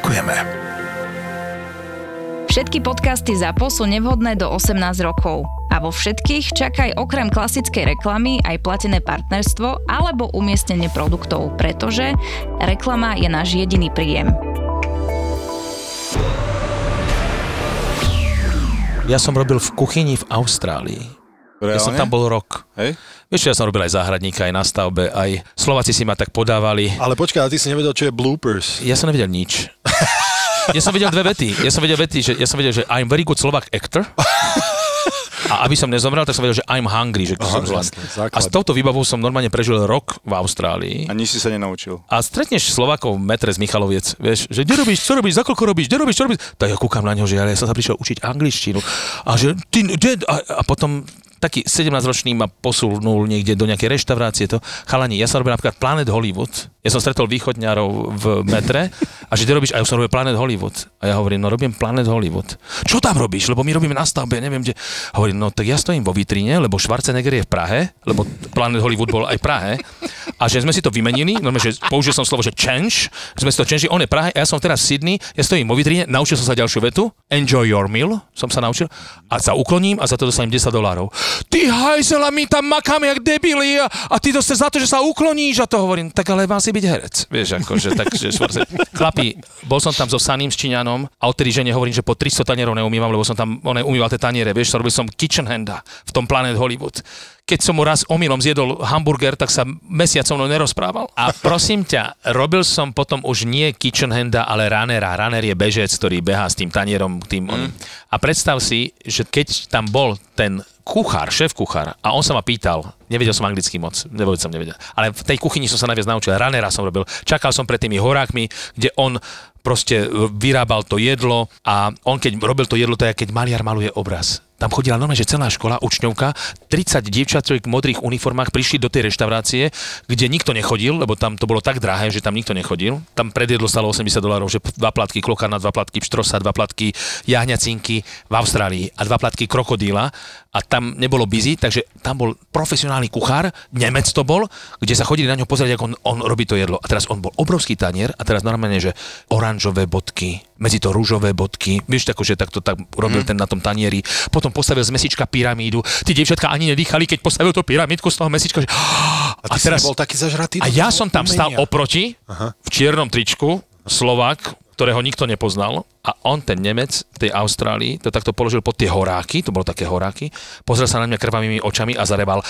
Ďakujeme. Všetky podcasty ZAPO sú nevhodné do 18 rokov. A vo všetkých čakaj okrem klasickej reklamy aj platené partnerstvo alebo umiestnenie produktov, pretože reklama je náš jediný príjem. Ja som robil v kuchyni v Austrálii. Ja som tam bol rok. Hej? Vieš, ja som robil aj záhradníka, aj na stavbe, aj Slováci si ma tak podávali. Ale počkaj, ale ty si nevedel, čo je bloopers. Ja som nevedel nič. Ja som vedel dve vety. Ja som vedel vety, že ja som vedel, že I'm very good Slovak actor. A aby som nezomrel, tak som vedel, že I'm hungry, že Aha, som základ. A s touto výbavou som normálne prežil rok v Austrálii. A nič si sa nenaučil. A stretneš Slovákov v metre z Michaloviec, vieš, že kde robíš, čo robíš, za koľko robíš, kde robíš, čo robíš. Tak ja kúkam na neho, že ja, ja som sa prišiel učiť angličtinu. A že ty, kde, a, a potom taký 17-ročný ma posunul niekde do nejakej reštaurácie. To. Chalani, ja som robil napríklad Planet Hollywood. Ja som stretol východňarov v metre a že ty robíš, a ja som robil Planet Hollywood. A ja hovorím, no robím Planet Hollywood. Čo tam robíš? Lebo my robíme na stavbe, neviem kde. Hovorím, no tak ja stojím vo vitrine, lebo Schwarzenegger je v Prahe, lebo Planet Hollywood bol aj v Prahe. A že sme si to vymenili, normálne, že použil som slovo, že change, sme si to change, on je Prahe, ja som teraz v Sydney, ja stojím vo vitrine, naučil som sa ďalšiu vetu, enjoy your meal, som sa naučil, a sa ukloním a za to dostanem 10 dolárov. Ty hajzel, a my tam makáme jak debili a, a ty dostaneš za to, že sa ukloníš a to hovorím, tak ale má si byť herec, vieš, akože, takže Schwarze- Chlapi, bol som tam so Saným s Číňanom a odtedy žene hovorím, že po 300 tanierov neumývam, lebo som tam, on umýval tie taniere, vieš, robil som kitchen handa v tom Planet Hollywood. Keď som mu raz omylom zjedol hamburger, tak sa mesiac so mnou nerozprával. A prosím ťa, robil som potom už nie kitchen handa, ale runnera. Runner je bežec, ktorý behá s tým tanierom. Tým mm. A predstav si, že keď tam bol ten kuchár, šéf kuchár, a on sa ma pýtal, nevedel som anglicky moc, vôbec som nevedel, ale v tej kuchyni som sa najviac naučil, runnera som robil, čakal som pred tými horákmi, kde on proste vyrábal to jedlo a on keď robil to jedlo, to je keď maliar maluje obraz. Tam chodila normálne, že celá škola, učňovka, 30 dievčatok v modrých uniformách prišli do tej reštaurácie, kde nikto nechodil, lebo tam to bolo tak drahé, že tam nikto nechodil. Tam predjedlo stalo 80 dolárov, že dva platky klokana, dva platky pštrosa, dva platky jahňacinky v Austrálii a dva platky krokodíla a tam nebolo busy, takže tam bol profesionálny kuchár, Nemec to bol, kde sa chodili na ňo pozrieť, ako on, on robí to jedlo. A teraz on bol obrovský tanier a teraz normálne, že oranžové bodky, medzi to rúžové bodky, vieš, tako, že takto tak robil mm. ten na tom tanieri. Potom postavil z mesička pyramídu. Tí dievčatka ani nedýchali, keď postavil tú pyramídku z toho mesička. Že... A a teraz... nebol taký zažratý? A ja som tam stal umenia? oproti, Aha. v čiernom tričku, Slovák, ktorého nikto nepoznal a on, ten Nemec v tej Austrálii, to takto položil pod tie horáky, to bolo také horáky, pozrel sa na mňa krvavými očami a zareval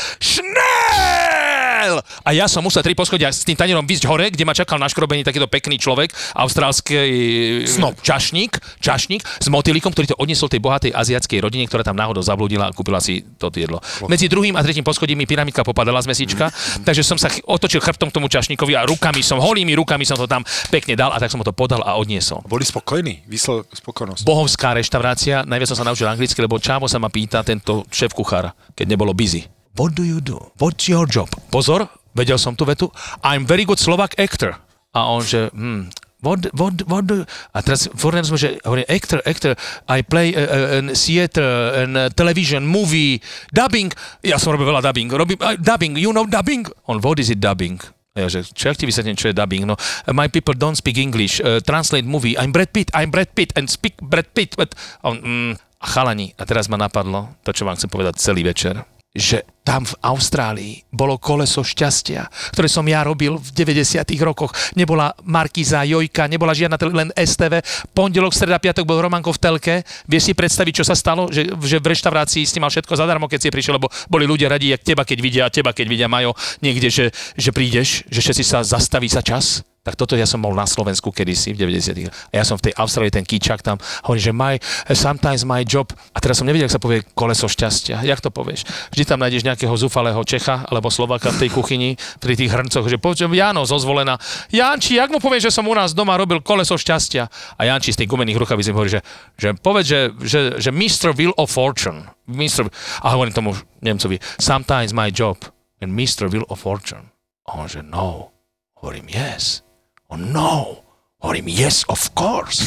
Šnel! A ja som musel tri poschodia s tým tanierom vysť hore, kde ma čakal na škrobení takýto pekný človek, austrálsky Snob. čašník, čašník s motýlikom, ktorý to odniesol tej bohatej aziatskej rodine, ktorá tam náhodou zablúdila a kúpila si to jedlo. Medzi druhým a tretím poschodím mi pyramidka popadala z mesička, takže som sa otočil chrbtom k tomu čašníkovi a rukami som, holými rukami som to tam pekne dal a tak som to podal a odniesol. Boli spokojní, vyslal spokojnosť. Bohovská reštaurácia, najviac som sa naučil anglicky, lebo Čávo sa ma pýta tento šéf kuchár, keď nebolo busy. What do you do? What's your job? Pozor, vedel som tú vetu. I'm very good Slovak actor. A on že, hmm, What, what, what do, a teraz sme, že hovorím, actor, actor, I play uh, uh, theater, uh, television, movie, dubbing. Ja som robil veľa dubbing. Robím, uh, dubbing, you know dubbing? On, what is it dubbing? Ja, že čo ja ti vysvetlím, čo je dubbing? No, my people don't speak English. Uh, translate movie. I'm Brad Pitt, I'm Brad Pitt and speak Brad Pitt. But on, mm, chalani, a teraz ma napadlo, to, čo vám chcem povedať celý večer, že tam v Austrálii bolo koleso šťastia, ktoré som ja robil v 90 rokoch. Nebola Markiza, Jojka, nebola žiadna len STV. Pondelok, streda, piatok bol Romanko v telke. Vieš si predstaviť, čo sa stalo? Že, že v reštaurácii si mal všetko zadarmo, keď si prišiel, lebo boli ľudia radi, jak teba, keď vidia, teba, keď vidia Majo niekde, že, že prídeš, že všetci sa zastaví sa čas Tak toto ja som bol na Slovensku kedysi v 90 A ja som v tej Austrálii, ten kýčak tam, hovorí, že my, sometimes my job, a teraz som nevedel, ak sa povie koleso šťastia. Jak to povieš? Vždy tam nájdeš nejakého zúfalého Čecha alebo Slovaka v tej kuchyni, pri tých hrncoch, že poviem, Jano zozvolená, Janči, jak mu povieš, že som u nás doma robil koleso šťastia? A Janči z tých gumených rukavíc mi hovorí, že, že povedz, že, že, že Mr. Will of Fortune. Mr. A hovorím tomu Nemcovi, sometimes my job and Mr. Will of Fortune. A on že no. Hovorím, yes. Oh no. Hovorím, yes, of course.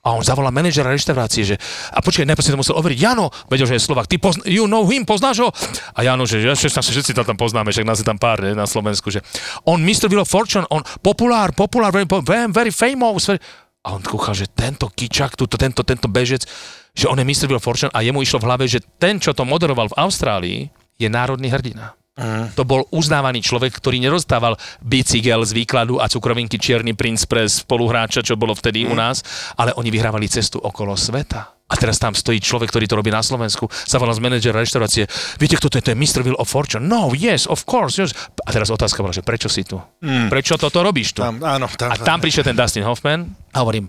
A on zavolal manažera reštaurácie, že a počkaj, najprv si to musel overiť. Jano, vedel, že je Slovak, ty pozna, you know him, poznáš ho? A Jano, že ja, všetci, všetci tam poznáme, však nás je tam pár ne, na Slovensku, že on Mr. Will of Fortune, on populár, populár, very, very, famous. Very... A on kúchal, že tento kyčak, tuto, tento, tento bežec, že on je Mr. Will of Fortune a jemu išlo v hlave, že ten, čo to moderoval v Austrálii, je národný hrdina. Mm. To bol uznávaný človek, ktorý nerozstával bicykel z výkladu a cukrovinky Čierny princ pre spoluhráča, čo bolo vtedy mm. u nás, ale oni vyhrávali cestu okolo sveta. A teraz tam stojí človek, ktorý to robí na Slovensku, zavolal z manažera reštaurácie. Viete, kto to je? To je Mr. Will of Fortune. No, yes, of course. Yes. A teraz otázka bola, že prečo si tu? Mm. Prečo toto robíš tu? Tam, áno, tam, a tam prišiel ten Dustin Hoffman a hovorím,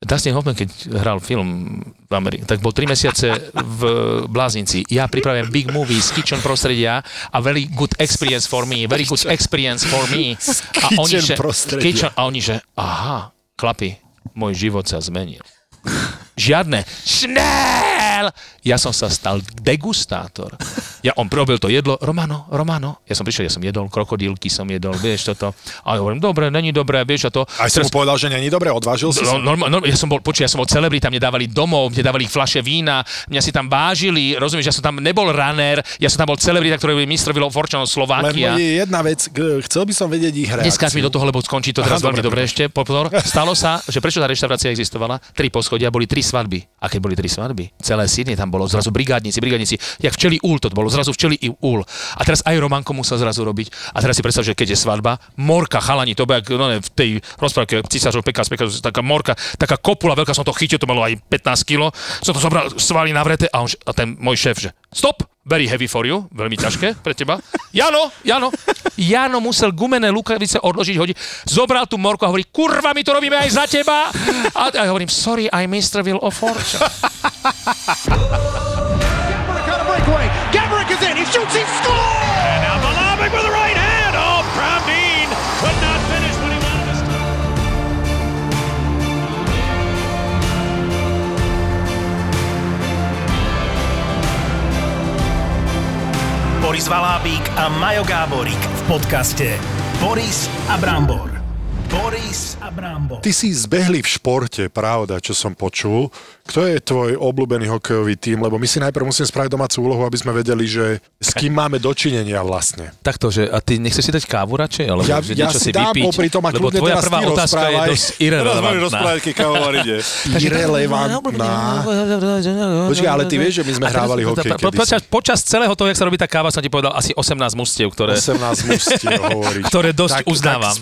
Dustin Hoffman, keď hral film v Amerike, tak bol 3 mesiace v Bláznici. Ja pripravujem big movie z kitchen prostredia a very good experience for me, very good experience for me. A oni, že, kitchen, a oni, že aha, chlapi, môj život sa zmenil. Žiadne šnel! Ja som sa stal degustátor. Ja, on robil to jedlo, Romano, Romano. Ja som prišiel, ja som jedol, krokodílky som jedol, vieš toto. A ja hovorím, dobre, není dobré, vieš a to. A si mu povedal, že není dobré, odvážil si no, no, no, ja som bol, počuj, ja som bol celebrita, mne dávali domov, mne dávali flaše vína, mňa si tam vážili, rozumieš, ja som tam nebol runner, ja som tam bol celebrita, ktorý by mistr Vilo Forčanov Slovakia. Len jedna vec, chcel by som vedieť ich reakciu. Neskáč mi do toho, lebo skončí to teraz Aha, veľmi dobre ešte, pozor. Stalo sa, že prečo tá reštaurácia existovala? Tri poschodia, boli tri svadby. A keď boli tri svadby, celé Sydney tam bolo zrazu brigádnici, brigádnici, jak včeli úl to bolo, zrazu včeli i úl. A teraz aj Romanko musel zrazu robiť. A teraz si predstav, že keď je svadba, morka, chalani, to jak no ne, v tej rozprávke císařov peka, peka, taká morka, taká kopula veľká, som to chytil, to malo aj 15 kg, som to zobral, svali navrete a, on, a ten môj šéf, že stop, very heavy for you, veľmi ťažké pre teba. Jano, Jano. Jano musel gumené lukavice odložiť, hodiť. Zobral tú morku a hovorí, kurva, my to robíme aj za teba. A ja hovorím, sorry, I Mr. Will of Fortune. Gabrick is in, he shoots, he scores! And now Balabik with the right hand. Oh, Dean could not finish when he wanted to stop. Boris Valábík a Majo Gáborík v podcaste Boris a Brambor. Boris a Brambo. Ty si zbehli v športe, pravda, čo som počul. Kto je tvoj obľúbený hokejový tým? Lebo my si najprv musíme spraviť domácu úlohu, aby sme vedeli, že s kým máme dočinenia vlastne. Takto, že a ty nechceš si dať kávu radšej? Alebo ja, že ja si, si dám popri tom a lebo tvoja prvá otázka je dosť irrelevantná. rozprávať, keď ide. Irrelevantná. Počkaj, ale ty vieš, že my sme hrávali hokej počas, počas celého toho, jak sa robí tá káva, som ti povedal asi 18 mustiev, ktoré, 18 mustiev hovorí. ktoré dosť uznávam.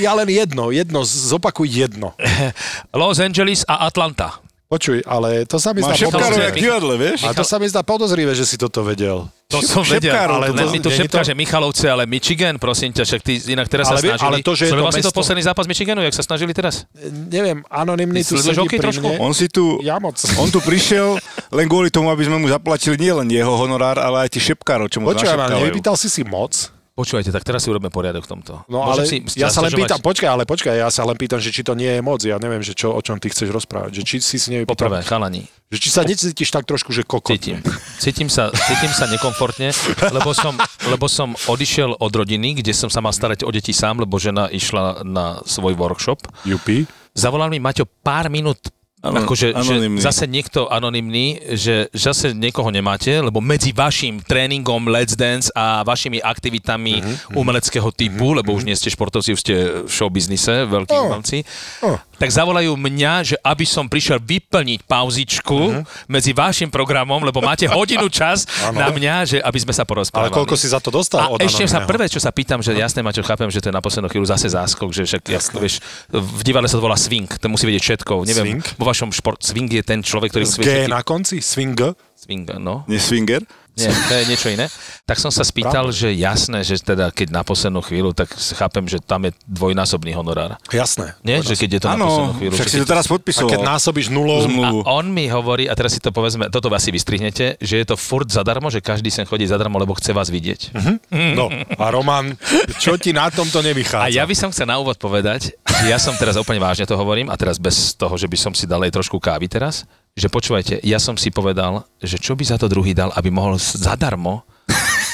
ja len jedno, jedno, zopakuj jedno. Los Angeles a Atlanta. Počuj, ale to sa mi zdá podozrivé. divadle, vieš? A to sa mi zdá podozrivé, že si toto vedel. To som vedel, ale to, mi tu šepká, že Michalovce, ale Michigan, prosím ťa, však ty inak teraz ale, sa snažili. Ale to, že Sledoval si to posledný zápas Michiganu, jak sa snažili teraz? Neviem, anonimný tu sedí pri mne. On si tu, ja moc. on tu prišiel len kvôli tomu, aby sme mu zaplatili nielen jeho honorár, ale aj tí šepkárov, čo mu Počujem, nevypýtal si si moc? Počúvajte, tak teraz si urobíme poriadok v tomto. No Môžem ale si ja sa len pýtam, počkaj, ale počkaj, ja sa len pýtam, že či to nie je moc, ja neviem, že čo, o čom ty chceš rozprávať, že či si si nevypýtal. Poprvé, chalani. Že či sa necítiš tak trošku, že kokot. Cítim. Cítim sa, cítim sa nekomfortne, lebo som, lebo som odišiel od rodiny, kde som sa mal starať o deti sám, lebo žena išla na svoj workshop. Jupi. Zavolal mi Maťo pár minút Ano, akože, že zase niekto anonymný, že zase niekoho nemáte, lebo medzi vašim tréningom Let's Dance a vašimi aktivitami uh-huh, umeleckého typu, uh-huh, lebo už nie ste športovci, už ste v showbiznise, veľkí oh, umelci, oh tak zavolajú mňa, že aby som prišiel vyplniť pauzičku uh-huh. medzi vašim programom, lebo máte hodinu čas na mňa, že aby sme sa porozprávali. Ale koľko si za to dostal? A ešte sa prvé, čo sa pýtam, že jasné, Maťo, chápem, že to je na poslednú chvíľu zase záskok, že však, ja, vieš, v divadle sa to volá swing, to musí vedieť všetko. Neviem, swing? vo vašom šport, swing je ten človek, ktorý musí vedieť. na konci? Swing? Swing, no. Nie swinger? Nie, to je niečo iné. Tak som sa spýtal, že jasné, že teda keď na poslednú chvíľu, tak chápem, že tam je dvojnásobný honorár. Jasné. Nie, že keď je to na poslednú chvíľu. však si to teraz A podpisoval. keď násobíš nulou, Zmluvu. A on mi hovorí, a teraz si to povedzme, toto asi vystrihnete, že je to furt zadarmo, že každý sem chodí zadarmo, lebo chce vás vidieť. no a Roman, čo ti na tomto nevychádza? A ja by som chcel na úvod povedať, ja som teraz úplne vážne to hovorím a teraz bez toho, že by som si dal aj trošku kávy teraz, že počúvajte, ja som si povedal, že čo by za to druhý dal, aby mohol zadarmo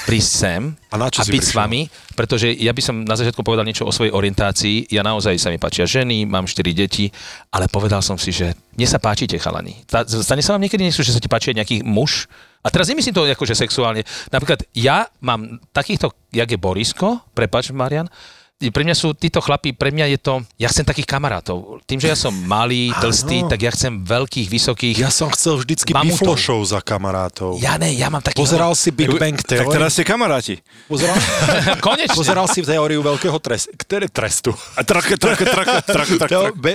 prísť sem A na čo a byť s prišiel? vami, pretože ja by som na začiatku povedal niečo o svojej orientácii. Ja naozaj sa mi páčia ženy, mám 4 deti, ale povedal som si, že mne sa páčite chalani. Stane sa vám niekedy niečo, že sa ti páči nejaký muž? A teraz nemyslím to akože sexuálne. Napríklad ja mám takýchto, jak je Borisko, prepač Marian, pre mňa sú títo chlapí, pre mňa je to, ja chcem takých kamarátov. Tým, že ja som malý, tlstý, tak ja chcem veľkých, vysokých. Ja som chcel vždycky Mamutov. biflošov za kamarátov. Ja ne, ja mám taký... Pozeral si Big Bang Tak Theory? teraz ste kamaráti. Pozeral, Konečne. pozeral si teóriu veľkého tres, ktoré, trestu. A trak, trak, trak, trak,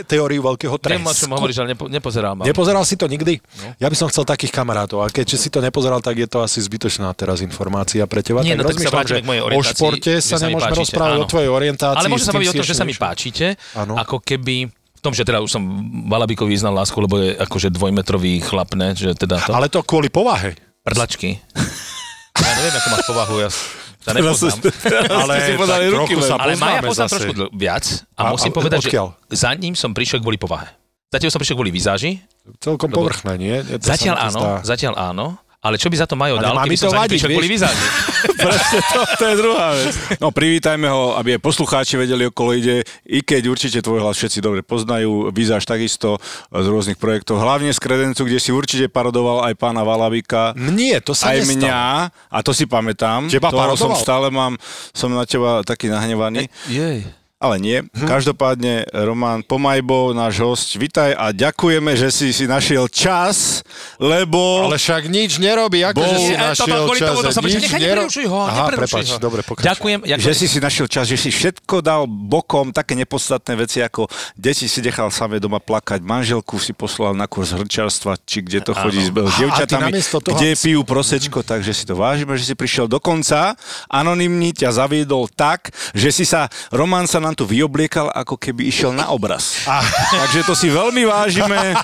teóriu veľkého Viem, o trestu. čom hovoríš, ale nepo, nepozeral ma. Nepozeral si to nikdy? Ja by som chcel takých kamarátov. A keďže si to nepozeral, tak je to asi zbytočná teraz informácia pre teba. Nie, tak no tak sa že k mojej o športe sa nemôžeme rozprávať o tvojej orientácii. Ale môžeme s sa baviť o tom, že sa mi páčite, Áno. ako keby v tom, že teda už som Valabikovi vyznal lásku, lebo je akože dvojmetrový chlap, ne? že teda to... Ale to kvôli povahe. Prdlačky. Ja neviem, ako máš povahu, ja sa nepoznám. Ale tak ruky sa Ale Maja poznám zase. trošku viac a, A- musím a povedať, odkiaľ? že za ním som prišiel kvôli povahe. Zatiaľ som prišiel kvôli výzáži, Celkom povrchné, nie? To zatiaľ áno, zdá. zatiaľ áno, ale čo by za to Majo Ale dal, keby som to za ním vadiť, vieš? kvôli výzáži. Presne to, to je druhá vec. No privítajme ho, aby aj poslucháči vedeli, okolo ide, i keď určite tvoj hlas všetci dobre poznajú, vyzáš takisto z rôznych projektov, hlavne z Kredencu, kde si určite parodoval aj pána Valabika, Nie, to sa aj nestalo. mňa, a to si pamätám. Teba to som parodoval? stále mám, som na teba taký nahnevaný. Jej. Ale nie. Hm. Každopádne, Roman Pomajbo, náš host, vitaj a ďakujeme, že si si našiel čas, lebo... Ale však nič nerobí, ako že si našiel kvôli čas. tomu, to nič nechaj, nero- ho, Aha, prepáč, ho. dobre, pokračuj. Ďakujem. Ako... Že si si našiel čas, že si všetko dal bokom, také nepodstatné veci, ako deti si nechal samé doma plakať, manželku si poslal na kurz hrčarstva, či kde to chodí s dievčatami, toho- kde pijú prosečko, takže si to vážime, že si prišiel do konca. Anonymní ťa zaviedol tak, že si sa, Roman sa nám tu vyobliekal, ako keby išiel na obraz. Takže to si veľmi vážime.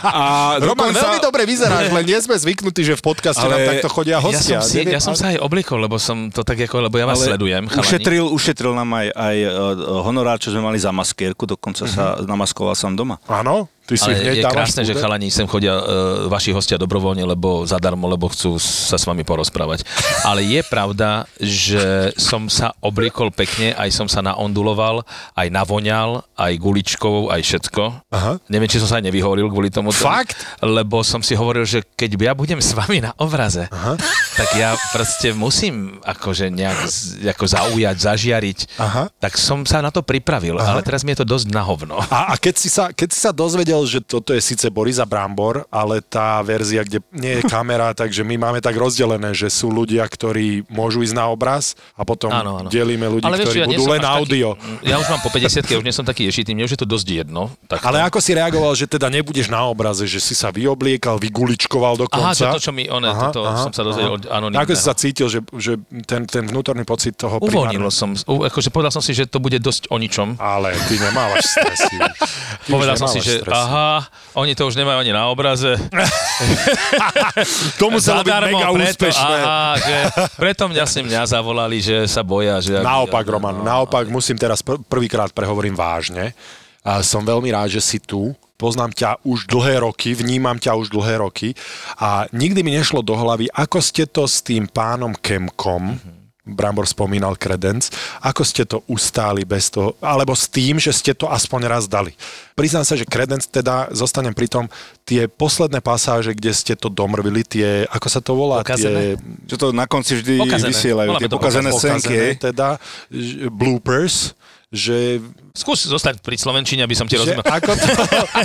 A Roman, dokonca- veľmi dobre vyzeráš, len nie sme zvyknutí, že v podcaste Ale nám takto chodia Ja hostia. som, si, Neviem, ja som sa aj obliekol, lebo som to tak ako, lebo ja vás sledujem, chalani. ušetril, ušetril nám aj, aj uh, honorár, čo sme mali za maskérku, dokonca sa namaskoval sám doma. Áno, ty si Ale je krásne, že chalani sem chodia uh, vaši hostia dobrovoľne, lebo zadarmo, lebo chcú sa s vami porozprávať. Ale je pravda, že som sa obliekol pekne, aj som sa naonduloval, aj navoňal, aj guličkou, aj všetko. Aha. Neviem, či som sa aj nevyhovoril kvôli tomu. Fakt? Lebo som si hovoril, že keď ja budem s vami na obraze, Aha. Tak ja proste musím akože nejak ako zaujať, zažiariť. Aha. Tak som sa na to pripravil, Aha. ale teraz mi je to dosť na hovno. A, a keď, si sa, keď si sa dozvedel, že toto je síce Borisa Brambor, ale tá verzia, kde nie je kamera, takže my máme tak rozdelené, že sú ľudia, ktorí môžu ísť na obraz a potom Áno, áno. delíme ľudí, Ale vieš, ktorí ja nie budú len až taký- audio. Ja už mám po 50 ja už nie som taký ješitý, mne už je to dosť jedno. Tak Ale ako si reagoval, že teda nebudeš na obraze, že si sa vyobliekal, vyguličkoval dokonca? Aha, že to, čo mi, one, toto som sa dozvedel od anonimného. Ako si sa cítil, že, že ten, ten vnútorný pocit toho Uvoľnilo primárne- som, u- akože povedal som si, že to bude dosť o ničom. Ale ty nemávaš stresy. Ty Povedal som si, že stresy. aha, oni to už nemajú ani na obraze. To muselo byť mega preto, úspešné. Aha, že preto mňa si mňa zavolali, že sa boja. Že Naopak, Roman, naopak musím teraz pr- prvýkrát prehovorím vážne. A som veľmi rád, že si tu. Poznám ťa už dlhé roky, vnímam ťa už dlhé roky a nikdy mi nešlo do hlavy, ako ste to s tým pánom Kemkom, Brambor spomínal kredenc, ako ste to ustáli bez toho, alebo s tým, že ste to aspoň raz dali. Priznám sa, že kredenc teda, zostanem pri tom, tie posledné pasáže, kde ste to domrvili, tie, ako sa to volá? Pokazené? Tie, Čo to na konci vždy Pokazené. vysielajú, Voláme tie to pokazené scénky. pokazené, hej? teda bloopers, že, Skús zostať pri Slovenčine, aby som ti že rozumel. ako to...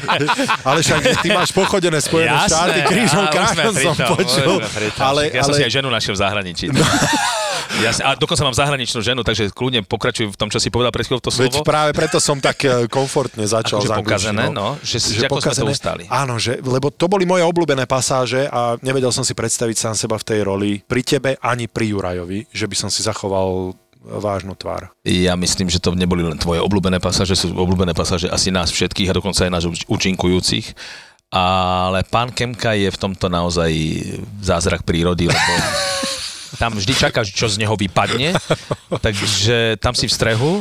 ale však že ty máš pochodené Spojené Jasné, štáty, krížom pri som tom, počul. Ale, ja som si aj ženu našiel v zahraničí. Jasne, a dokonca mám zahraničnú ženu, takže kľudne pokračuj v tom, čo si povedal pred chvíľou to Veď slovo. práve preto som tak e, komfortne začal Akože pokazené, no, že, že, ako sme to ustali. Áno, že, lebo to boli moje obľúbené pasáže a nevedel som si predstaviť sám seba v tej roli pri tebe ani pri Jurajovi, že by som si zachoval vážnu tvár. Ja myslím, že to neboli len tvoje obľúbené pasáže, sú obľúbené pasáže asi nás všetkých a dokonca aj nás účinkujúcich. Ale pán Kemka je v tomto naozaj zázrak prírody, lebo tam vždy čakáš, čo z neho vypadne, takže tam si v strehu,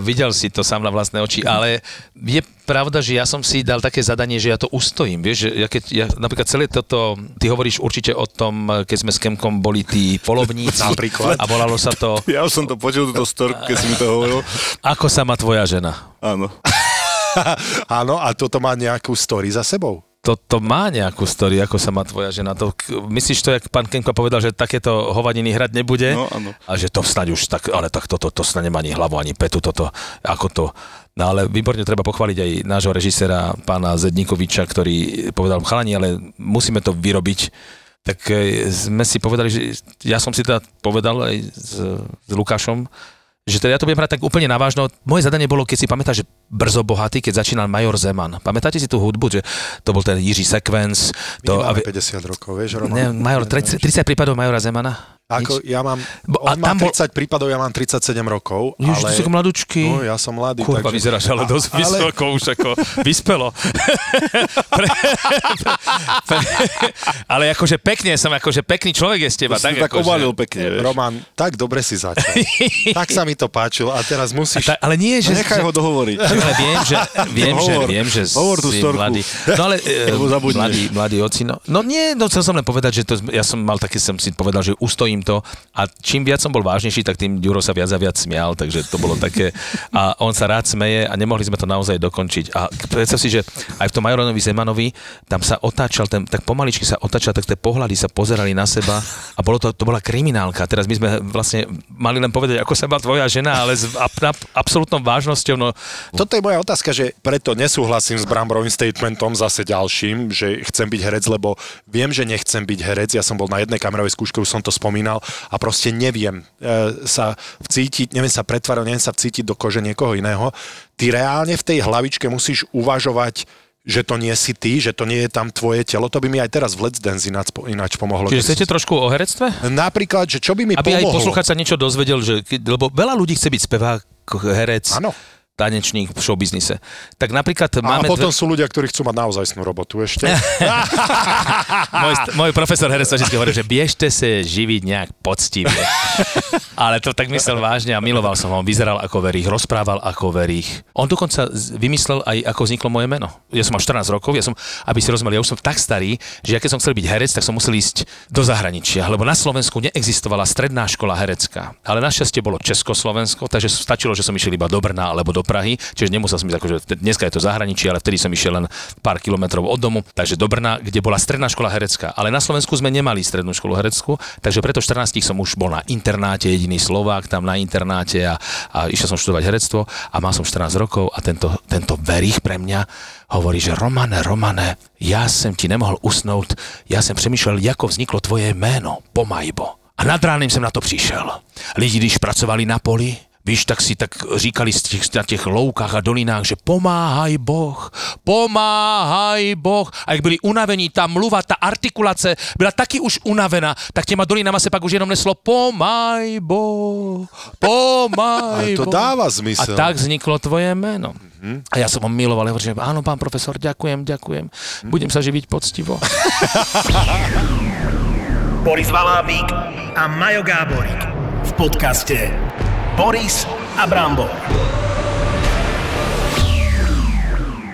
videl si to sám na vlastné oči, ale je pravda, že ja som si dal také zadanie, že ja to ustojím, vieš, že ja keď, ja, napríklad celé toto, ty hovoríš určite o tom, keď sme s Kemkom boli tí polovníci Napríklad. a volalo sa to Ja už som to počul, túto storku, keď si mi to hovoril. Ako sa má tvoja žena? Áno. Áno, a toto má nejakú story za sebou. Toto má nejakú story, ako sa má tvoja žena. To, myslíš to, jak pán Kenko povedal, že takéto hovadiny hrať nebude? No, áno. A že to snáď už tak, ale tak toto, to snad nemá ani hlavu, ani petu, toto, ako to. No ale výborne treba pochváliť aj nášho režisera, pána Zedníkoviča, ktorý povedal, chalani, ale musíme to vyrobiť. Tak e, sme si povedali, že ja som si teda povedal aj s, s Lukášom, že teda ja to budem hrať tak úplne navážno. Moje zadanie bolo, keď si pamätáš, že Brzo bohatý, keď začínal Major Zeman. Pamätáte si tú hudbu, že to bol ten Jiří Sekvenc? To, nemáme a vi- 50 rokov, vieš, Roman? ne, Major, 30, 30 prípadov Majora Zemana? Ako, ja mám, Bo- on a má tam bol- 30 prípadov, ja mám 37 rokov, Ježiš, ale... ty si ako mladúčky. No, ja som mladý, Kurva, takže... vyzeráš ale dosť ale- vysoko už ako vyspelo. pre, pre, ale akože pekne som, akože pekný človek je z teba. To si tak, tak akože- obalil pekne, vieš. Roman, tak dobre si začal. tak sa mi to páčilo a teraz A musíš... ta, ale nie, že... Nechaj že, ho dohovoriť. ale viem, že, viem, že, Hovor. viem, že Hovor tú si storku. mladý. No ale e, mladý, mladý oci, no, no nie, no chcel som len povedať, že to, ja som mal také, som si povedal, že ustojím to a čím viac som bol vážnejší, tak tým Ďuro sa viac a viac smial, takže to bolo také a on sa rád smeje a nemohli sme to naozaj dokončiť. A predstav si, že aj v tom Majoronovi Zemanovi tam sa otáčal, ten, tak pomaličky sa otáčal, tak tie pohľady sa pozerali na seba a bolo to, to bola kriminálka. Teraz my sme vlastne mali len povedať, ako sa má tvoja žena, ale s ab, ab, absolútnou vážnosťou, no Toto je moja otázka, že preto nesúhlasím s Bramborovým statementom zase ďalším, že chcem byť herec, lebo viem, že nechcem byť herec. Ja som bol na jednej kamerovej skúške, už som to spomínal a proste neviem e, sa vcítiť, neviem sa pretvárať, neviem sa vcítiť do kože niekoho iného. Ty reálne v tej hlavičke musíš uvažovať že to nie si ty, že to nie je tam tvoje telo, to by mi aj teraz v Let's Dance ináč, ináč pomohlo. Čiže chcete som- trošku o herectve? Napríklad, že čo by mi Aby aj pomohlo? poslucháč sa niečo dozvedel, že, lebo veľa ľudí chce byť spevák, herec, Áno. Tanečník v showbiznise. Tak napríklad A máme... potom dve... sú ľudia, ktorí chcú mať naozajstnú robotu ešte. môj, môj profesor herectva vždy hovorí, že biežte sa živiť nejak poctivé. Ale to tak myslel vážne a miloval som ho. Vyzeral ako verých, rozprával ako verých. On dokonca vymyslel aj, ako vzniklo moje meno. Ja som mal 14 rokov, ja som, aby si rozumeli, ja už som tak starý, že ja keď som chcel byť herec, tak som musel ísť do zahraničia, lebo na Slovensku neexistovala stredná škola herecká. Ale našťastie bolo Československo, takže stačilo, že som išiel iba do Brna alebo do Prahy, čiže nemusel som ísť akože, dneska je to zahraničie, ale vtedy som išiel len pár kilometrov od domu, takže do Brna, kde bola stredná škola herecká. Ale na Slovensku sme nemali strednú školu hereckú, takže preto v 14 som už bol na internáte, jediný Slovák tam na internáte a, a išiel som študovať herectvo a mal som 14 rokov a tento, tento verich pre mňa hovorí, že Romane, Romane, ja som ti nemohl usnout, ja jsem přemýšlel, jako vzniklo tvoje jméno, Pomajbo. A nad ránem jsem na to přišel. Lidi, když pracovali na poli, Víš, tak si tak říkali těch, na těch loukách a dolinách, že pomáhaj Boh, pomáhaj Boh. A jak byli unavení, ta mluva, ta artikulace byla taky už unavená, tak těma dolinama se pak už jenom neslo pomaj Boh, pomaj Ale to Boh. dáva A zmysel. tak vzniklo tvoje meno. A ja som ho miloval, ja hovorím, že áno, pán profesor, ďakujem, ďakujem. Budem sa živiť poctivo. Boris Valábík a Majo Gáborík v podcaste Boris a Brambor.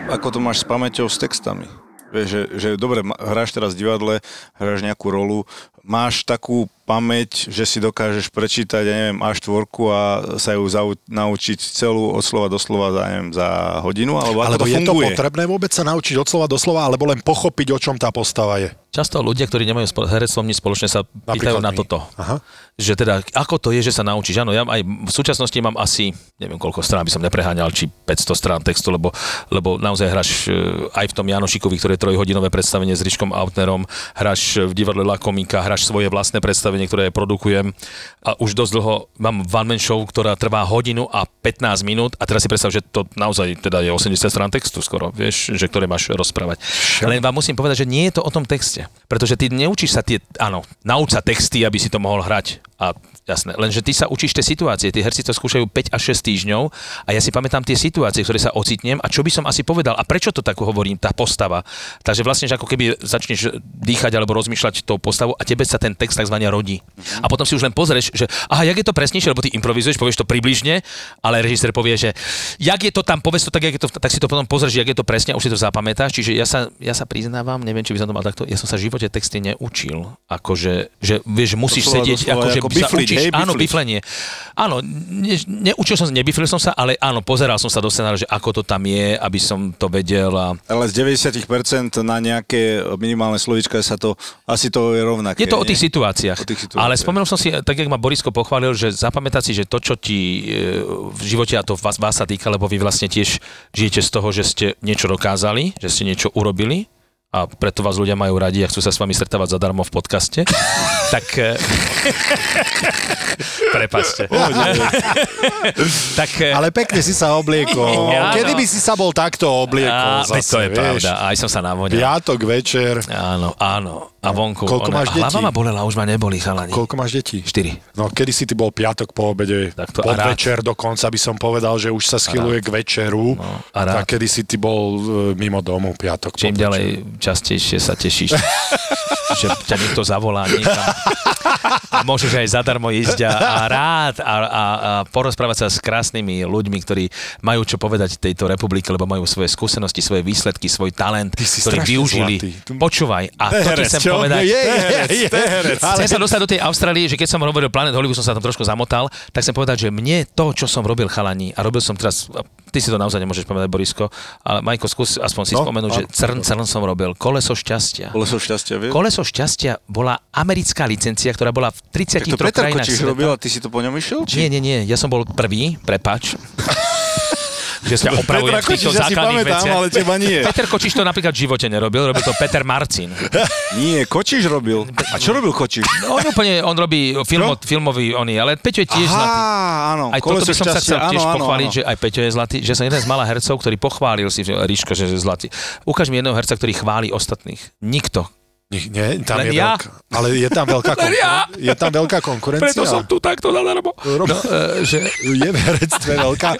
Ako to máš s pamäťou, s textami? Vieš, že, že dobre, hráš teraz v divadle, hráš nejakú rolu, máš takú pamäť, že si dokážeš prečítať, ja neviem, A4 a sa ju zau, naučiť celú od slova do slova za, neviem, za hodinu, alebo ako Alebo to je to funguje? potrebné vôbec sa naučiť od slova do slova, alebo len pochopiť, o čom tá postava je? Často ľudia, ktorí nemajú s herectvom nič spoločné, sa pýtajú Napríklad na my. toto. Aha. Že teda, ako to je, že sa naučíš? Áno, ja aj v súčasnosti mám asi, neviem koľko strán by som nepreháňal, či 500 strán textu, lebo, lebo naozaj hráš e, aj v tom Janošikovi, ktoré je trojhodinové predstavenie s Riškom Autnerom, hráš v divadle La Komika, hráš svoje vlastné predstavenie predstavenie, ktoré produkujem a už dosť dlho mám one man show, ktorá trvá hodinu a 15 minút a teraz si predstav, že to naozaj teda je 80 strán textu skoro, vieš, že ktoré máš rozprávať. Len vám musím povedať, že nie je to o tom texte, pretože ty neučíš sa tie, áno, nauč sa texty, aby si to mohol hrať a Jasné, lenže ty sa učíš tie situácie, tí herci to skúšajú 5 až 6 týždňov a ja si pamätám tie situácie, ktoré sa ocitnem a čo by som asi povedal a prečo to tak hovorím, tá postava. Takže vlastne, že ako keby začneš dýchať alebo rozmýšľať tou postavou a tebe sa ten text tzv. rodí. A potom si už len pozrieš, že aha, jak je to presnejšie, lebo ty improvizuješ, povieš to približne, ale režisér povie, že jak je to tam, povedz to tak, jak je to, tak si to potom pozrieš, jak je to presne a už si to zapamätáš. Čiže ja sa, ja sa priznávam, neviem, či by som to mal takto, ja som sa v živote texty neučil. Akože, že vieš, musíš Doslova, sedieť, doslova, akože ako učíš, hej, áno, biflenie. Áno, ne, neučil som nebiflil som sa, ale áno, pozeral som sa do scenára, že ako to tam je, aby som to vedel a Ale z 90% na nejaké minimálne slovička sa to, asi to je rovnaké. Je to o tých situáciách. O tých situáciách. Ale spomenul som si, tak jak ma Borisko pochválil, že zapamätať si, že to, čo ti e, v živote, a to vás, vás sa týka, lebo vy vlastne tiež žijete z toho, že ste niečo dokázali, že ste niečo urobili a preto vás ľudia majú radi a chcú sa s vami stretávať zadarmo v podcaste, tak... e, Prepačte. tak... e, Ale pekne si sa obliekol. Áno. Kedy by si sa bol takto obliekol veď zase, to je vieš? pravda. Aj som sa navodil. Piatok večer. Áno, áno. A vonku. Koľko máš detí? Hlava ma bolela, už ma neboli chalani. Koľko máš detí? Štyri. No, kedy si ty bol piatok po obede, Tak to a rád. podvečer dokonca by som povedal, že už sa schyluje k večeru. No, a rád. tak kedy si ty bol e, mimo domu piatok Čím ďalej častejšie sa tešíš, že ťa niekto zavolá niekam. A môžeš aj zadarmo ísť a, a rád a, a, a porozprávať sa s krásnymi ľuďmi, ktorí majú čo povedať tejto republike, lebo majú svoje skúsenosti, svoje výsledky, svoj talent, ktorý využili. zlatý. Počúvaj, a To ti herec, chcem povedať. Je, je, je, je. Ale Chcem sa dostať do tej Austrálie, že keď som hovoril Planet Hollywood, som sa tam trošku zamotal, tak chcem povedať, že mne to, čo som robil chalani, a robil som teraz, ty si to naozaj nemôžeš povedať, Borisko, ale Majko, skús aspoň si No, spomenúť, že áno. crn, crn som robil, koleso šťastia. Koleso šťastia, vieš? Koleso šťastia bola americká licencia, ktorá bola v 33 Tak to Peter krajinách sveta. robil a ty si to po ňom išiel? Nie, nie, nie, ja som bol prvý, prepač. že sa opravujem v týchto si základných pamätám, veciach. ale teba nie. Peter Kočiš to napríklad v živote nerobil, robil to Peter Marcin. Nie, Kočiš robil. A čo robil Kočiš? On úplne, on robí filmo, filmový oný, ale Peťo je tiež zlatý. áno, Aj toto by som sa chcel tiež áno, pochváliť, áno. že aj Peťo je zlatý, že som jeden z malá hercov, ktorý pochválil si, Ríško, že je zlatý. Ukáž mi jedného herca, ktorý chváli ostatných. Nikto. Nie, tam Len je ja? veľká, ale je tam veľká, Len ja? konkuren- je tam veľká konkurencia. tu takto zadarmo. No, e, že Je v herectve veľká.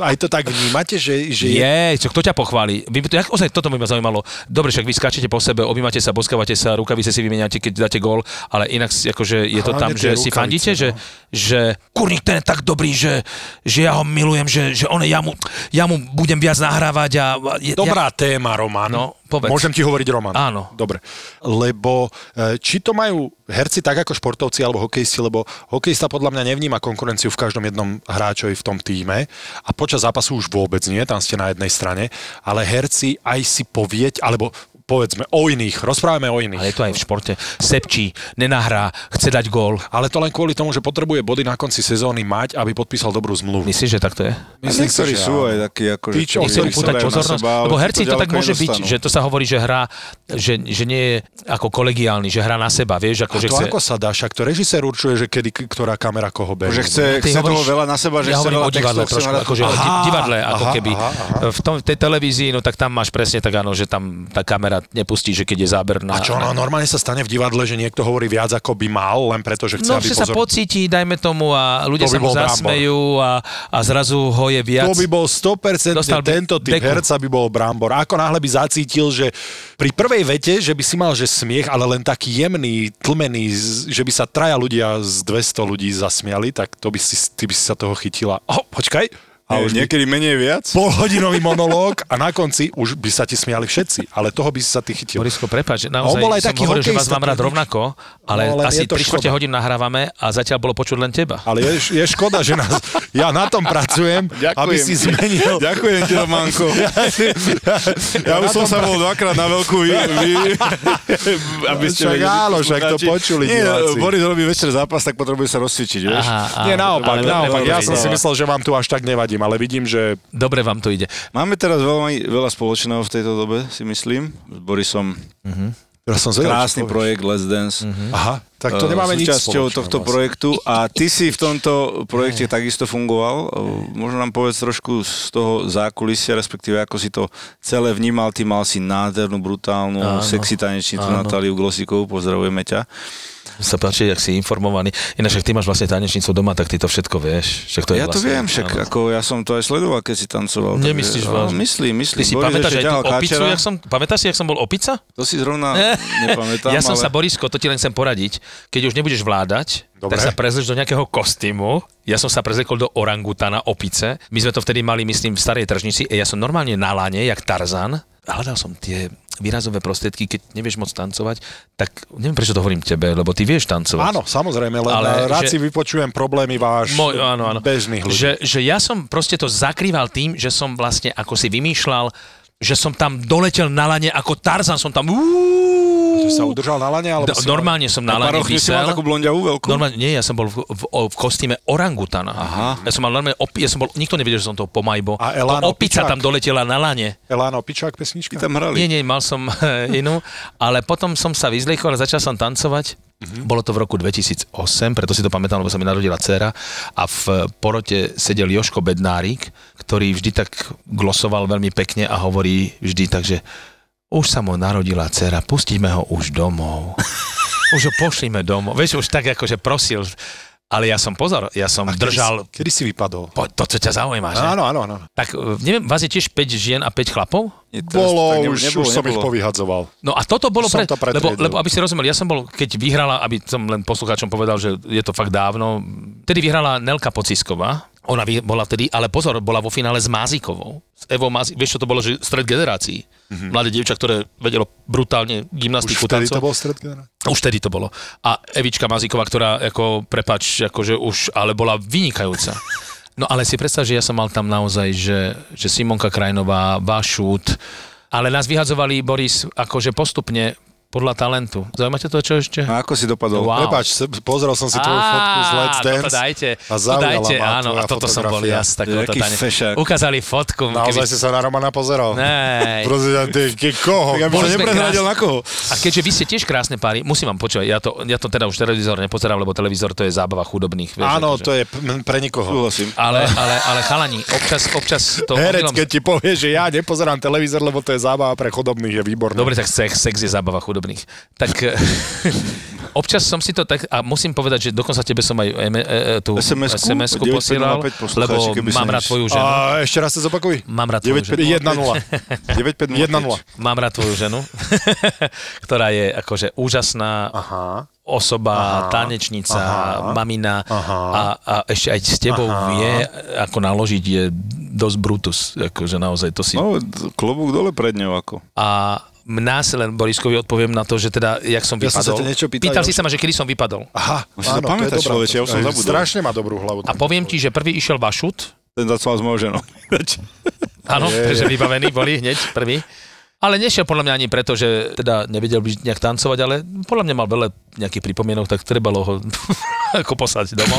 Aj to tak vnímate, že, že je... je, čo, kto ťa pochváli? Vy, to, jak, ozaj, toto by ma zaujímalo. Dobre, však vy skáčete po sebe, objímate sa, boskávate sa, rukavice si vymeniate, keď dáte gól, ale inak si- akože je to Hlavne tam, že si rukavice, fandíte, no. že, že kurník ten je tak dobrý, že, že ja ho milujem, že, že on, ja, mu, ja mu budem viac nahrávať a... je, Dobrá téma, Roman. No, povedz. Môžem ti hovoriť Roman? Áno. Dobre. Lebo e, či to majú herci tak ako športovci alebo hokejisti, lebo hokejista podľa mňa nevníma konkurenciu v každom jednom hráčovi v tom týme a počas zápasu už vôbec nie, tam ste na jednej strane, ale herci aj si povieť, alebo povedzme o iných, rozprávame o iných. Ale je to aj v športe. Sepčí, nenahrá, chce dať gól. Ale to len kvôli tomu, že potrebuje body na konci sezóny mať, aby podpísal dobrú zmluvu. Myslíš, že takto je? A niektorí že sú aj takí, ako, Tí, čo vyzerajú na pozornosť, seba, lebo herci to tak ďaleko môže byť, nedostanú. že to sa hovorí, že hrá, že, že nie je ako kolegiálny, že hrá na seba, vieš, ako A že to chce... ako sa dá, však to režisér určuje, že kedy ktorá kamera koho berie. Že chce, chce toho hovoríš- veľa na seba, že ja chce veľa o divadle trošku, akože Aha, divadle, ako aha, keby. aha, aha. V tom, tej televízii, no tak tam máš presne tak áno, že tam tá kamera nepustí, že keď je záber na... A čo, no, normálne sa stane v divadle, že niekto hovorí viac ako by mal, len preto, že chce, No, aby že sa pozor... pocíti, dajme tomu, a ľudia To sa mu zasmejú a, a zrazu ho je viac. To by bol 100% Dostal tento typ deku. herca by bol Brambor. Ako náhle by zacítil, že pri prvej vete, že by si mal že smiech, ale len taký jemný, tlmený, že by sa traja ľudia z 200 ľudí zasmiali, tak to by si, ty by si sa toho chytila. Oh, počkaj. A už niekedy menej viac. polhodinový monológ a na konci už by sa ti smiali všetci, ale toho by si sa ty chytil. Borisko, prepáč, On naozaj bol aj som taký hovoril, že vás mám rád rovnako, ale, No, len asi je to 3 čtvrte hodín nahrávame a zatiaľ bolo počuť len teba. Ale je, je škoda, že nás, ja na tom pracujem, aby si zmenil. Ďakujem ti, Romanko. Ja už som sa bol dvakrát na veľkú vy, vy, aby ste Však vedeli, áno, však to počuli Nie, diváci. Boris robí večer zápas, tak potrebuje sa rozcvičiť, vieš? Aha, Nie, naopak, ale naopak. Ja som si myslel, že vám tu až tak nevadím, ale vidím, že Dobre vám to ide. Máme teraz veľmi veľa spoločného v tejto dobe, si myslím. S Borisom ja som zvedal, krásny projekt Let's Dance. Aha, Tak to eh, nemáme nič súčasťou tohto vlastne. projektu a ty si v tomto projekte takisto fungoval. Eh, Možno nám povedz trošku z toho zákulisia, respektíve ako si to celé vnímal. Ty mal si nádhernú, brutálnu, Áno, sexy tanečnicu áno. Natáliu Glosikovú, pozdravujeme ťa. Sa páči, jak si informovaný. Ináč, ak ty máš vlastne tanečnicu doma, tak ty to všetko vieš. Však to je ja to vlastne, viem, však áno. ako ja som to aj sledoval, keď si tancoval. takže- Nemyslíš Áno, vážne? Myslím, myslím. Ty si Boris pamätáš aj tú opicu, jak som, pamätáš si, jak som bol opica? To si zrovna nepamätám, ja som ale... sa, Borisko, to ti len chcem poradiť, keď už nebudeš vládať, Dobre. tak sa prezleš do nejakého kostýmu. Ja som sa prezliekol do orangutana opice. My sme to vtedy mali, myslím, v starej tržnici. A ja som normálne na lane, jak Tarzan. Hľadal som tie výrazové prostriedky, keď nevieš moc tancovať, tak neviem, prečo to hovorím tebe, lebo ty vieš tancovať. Áno, samozrejme, len Ale rád že- si vypočujem problémy váš Môj, áno, áno. bežných ľudí. Že, že ja som proste to zakrýval tým, že som vlastne ako si vymýšľal, že som tam doletel na lane ako Tarzan, som tam... Sa udržal na lane? Alebo D- si normálne som na lane vysel. takú blondiavú veľkú? Normálne, nie, ja som bol v, v, v kostýme orangutana. Aha. Ja som mal normálne, opi, ja som bol, nikto nevedel, že som to pomajbo. A Elán To opica tam doletela na lane. Elán Opičák pesnička? Tam hrali. Nie, nie, mal som inú, ale potom som sa vyzliekol a začal som tancovať. Mhm. Bolo to v roku 2008, preto si to pamätám, lebo sa mi narodila dcéra a v porote sedel Joško Bednárik, ktorý vždy tak glosoval veľmi pekne a hovorí vždy tak, že už sa mu narodila dcéra, pustíme ho už domov. Už ho pošlíme domov. Vieš, už tak akože prosil. Ale ja som, pozor, ja som A kedy držal... Kedy si vypadol? Po, to, čo ťa zaujíma, že? Áno, áno, áno. Tak e, neviem, vás je tiež 5 žien a 5 chlapov? Bolo, tak ne- už, nebolo, už som ich nebolo. povyhadzoval. No a toto bolo pre, to lebo, lebo aby si rozumel, ja som bol, keď vyhrala, aby som len poslucháčom povedal, že je to fakt dávno, vtedy vyhrala Nelka Pocisková, ona bola vtedy, ale pozor, bola vo finále s Mázikovou. S Evou Mázik, vieš, čo to bolo, že stred generácií. Mm-hmm. Mladé dievča, ktoré vedelo brutálne Už gymnastiku vtedy to tancovať. bol stred generácie? Už vtedy to bolo. A Evička Mazíková, ktorá, ako, prepač, akože už, ale bola vynikajúca. No ale si predstav, že ja som mal tam naozaj, že, že Simonka Krajnová, Vašút, ale nás vyhadzovali, Boris, akože postupne podľa talentu. Zaujíma ťa to, čo ešte? A ako si dopadol? Wow. Prepač, pozrel som si tvoju fotku z Let's Dance. toto dajte, a to zaujala dajte, ma áno, a toto som bol ja s takouto tane. Ukázali fotku. Naozaj si sa na Romana pozeral? Nej. Prosím ťa, ty, koho? Boli sa sme neprehľadil na koho? A keďže vy ste tiež krásne páry, musím vám počúvať, ja to, ja to teda už televízor nepozerám, lebo televízor to je zábava chudobných. Vieš, Áno, akože. to je pre nikoho. Súhlasím. Ale, ale, ale chalani, občas, občas to... Herec, omylom- keď ti povie, že ja nepozerám televízor, lebo to je zábava pre chodobných, je výborné. Dobre, tak sex, sex je zábava chudobných. Tak eh, občas som si to tak, a musím povedať, že dokonca tebe som aj e, e, tú SMS-ku? SMS-ku 950 posielal, lebo mám rád tvoju ženu. A ešte raz sa zopakuj. Mám rád tvoju ženu. 9505. 1-0. 1-0. Mám rád tvoju ženu, ktorá je akože úžasná Aha. osoba, Aha. tanečnica, Aha. mamina Aha. a, a ešte aj s tebou Aha. vie, ako naložiť je dosť brutus, akože naozaj to si... No, klobúk dole pred ňou ako. A sa len Boriskovi odpoviem na to, že teda, jak som Ja som sa niečo pýtal, Pýtal si sa ma, že kedy som vypadol. Aha, Musíš to pamätať, človeče, ja už som zabudol. Strašne má dobrú hlavu. A poviem ti, že prvý išiel Vašut, Ten zacoval s mojou ženou. áno, Je, takže vybavení boli hneď prvý. Ale nešiel podľa mňa ani preto, že teda nevedel by nejak tancovať, ale podľa mňa mal veľa nejakých pripomienok, tak trebalo ho ako poslať domov.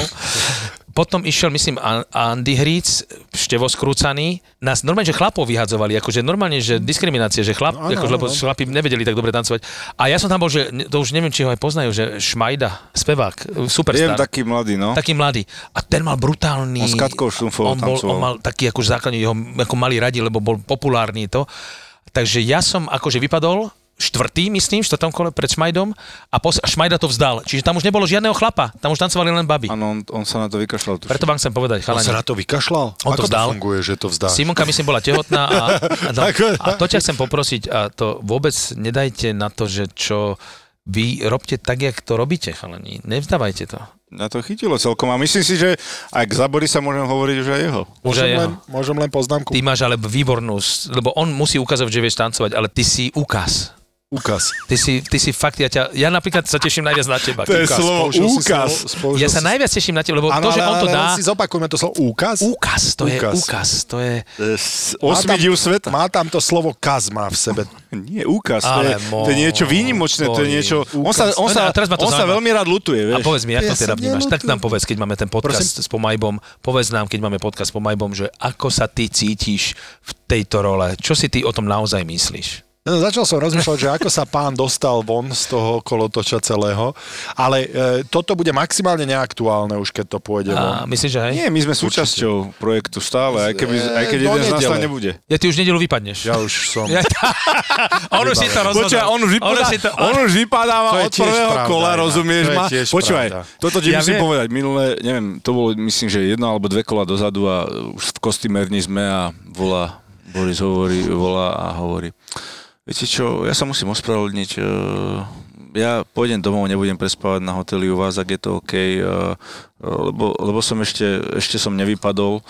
Potom išiel, myslím, An- Andy Hríc, števo skrúcaný. Nás normálne, že chlapov vyhadzovali, akože normálne, že diskriminácia, že chlap, Áno, akože, lebo áno. chlapi nevedeli tak dobre tancovať. A ja som tam bol, že to už neviem, či ho aj poznajú, že Šmajda, spevák, superstar. Viem, taký mladý, no. taký mladý. A ten mal brutálny... On s Katkou Štumfovou on, bol, on mal taký akože základne, ho ako mali radi, lebo bol populárny to. Takže ja som akože vypadol štvrtý, myslím, v štvrtom kole pred Šmajdom a pos- a Šmajda to vzdal. Čiže tam už nebolo žiadneho chlapa, tam už tancovali len baby. Áno, on, on sa na to vykašľal. tuším. Preto vám chcem povedať, On sa chalani. na to vykašľal? On to Ako vzdal. to funguje, že to vzdá? Simonka, myslím, bola tehotná a, a, no, a to ťa chcem poprosiť a to vôbec nedajte na to, že čo vy robte tak, jak to robíte, chalani. Nevzdávajte to. Na to chytilo celkom a myslím si, že aj k Zabori sa môžem hovoriť už aj jeho. Už Môžem aj len, môžem len poznámku? Ty máš ale výbornú, lebo on musí ukázať, že vieš tancovať, ale ty si ukaz. Úkaz. Ty si, ty si fakt, ja, ťa, ja napríklad sa teším najviac na teba. To je Úkaz. slovo Použil si úkaz. slovo- Ja sa si- najviac teším na teba, lebo Áno, to, že ale- on to dá... si zopakujme to slovo úkaz. Úkaz, to je Úkaz. úkaz, to je... Osmi div sveta. Má tam to slovo kaz má v sebe. Nie, úkaz, to je, Ale to je niečo výnimočné, to je niečo... On sa, on No, sa, a teraz ma to on sa veľmi rád lutuje, A vieš. povedz mi, ako Ja to teda vnímaš? Tak nám povedz, keď máme ten podcast s Pomajbom, povedz nám, keď máme podcast s Pomajbom, že ako sa ty cítiš v tejto role? Čo si ty o tom naozaj myslíš? No, začal som rozmýšľať, že ako sa pán dostal von z toho kolotoča celého, ale e, toto bude maximálne neaktuálne už, keď to pôjde A von. myslíš, že hej? Nie, my sme súčasťou projektu stále, aj, keby, aj keď jeden z nás tam nebude. Ja ty už nedelu vypadneš. Ja už som... Ja, on už si to rozhodol. Počúvaj, on už, vypadá, si to, on už vypadáva To je od prvého pravda, kola, rozumieš ma? tiež Počúvaj, toto ti Ja musím viem. povedať. Minulé, neviem, to bolo myslím, že jedno alebo dve kola dozadu a už v kostýmerni sme a volá, Boris hovorí, volá a hovorí. Viete čo, ja sa musím ospravedlniť. eh, Ja pôjdem domov, nebudem prespávať na hoteli u vás, ak je to OK, eh, lebo, lebo som ešte, ešte som nevypadol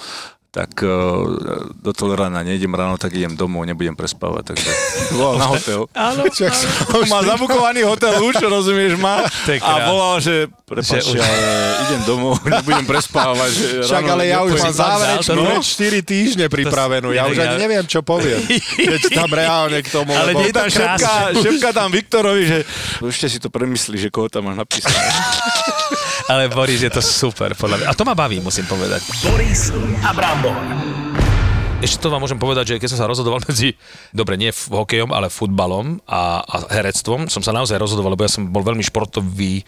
tak uh, do Tolerana nejdem ráno, tak idem domov, nebudem prespávať, takže volal na hotel. Áno, Čak už Má zabukovaný hotel už, rozumieš je A volal, že prepáč, Že už- ale idem domov, nebudem prespávať. Že Však ráno ale ja už mám záverečnú No. reč 4 týždne pripravenú. Ja už ani neviem, čo poviem. Keď tam reálne k tomu, Ale lebo... to šepka, šepka tam Viktorovi, že ešte si to premyslí, že koho tam máš napísané. Ale Boris, je to super, podľa mňa. A to ma baví, musím povedať. Boris a Brambor. Ešte to vám môžem povedať, že keď som sa rozhodoval medzi, dobre, nie f- hokejom, ale futbalom a, a herectvom, som sa naozaj rozhodoval, lebo ja som bol veľmi športový.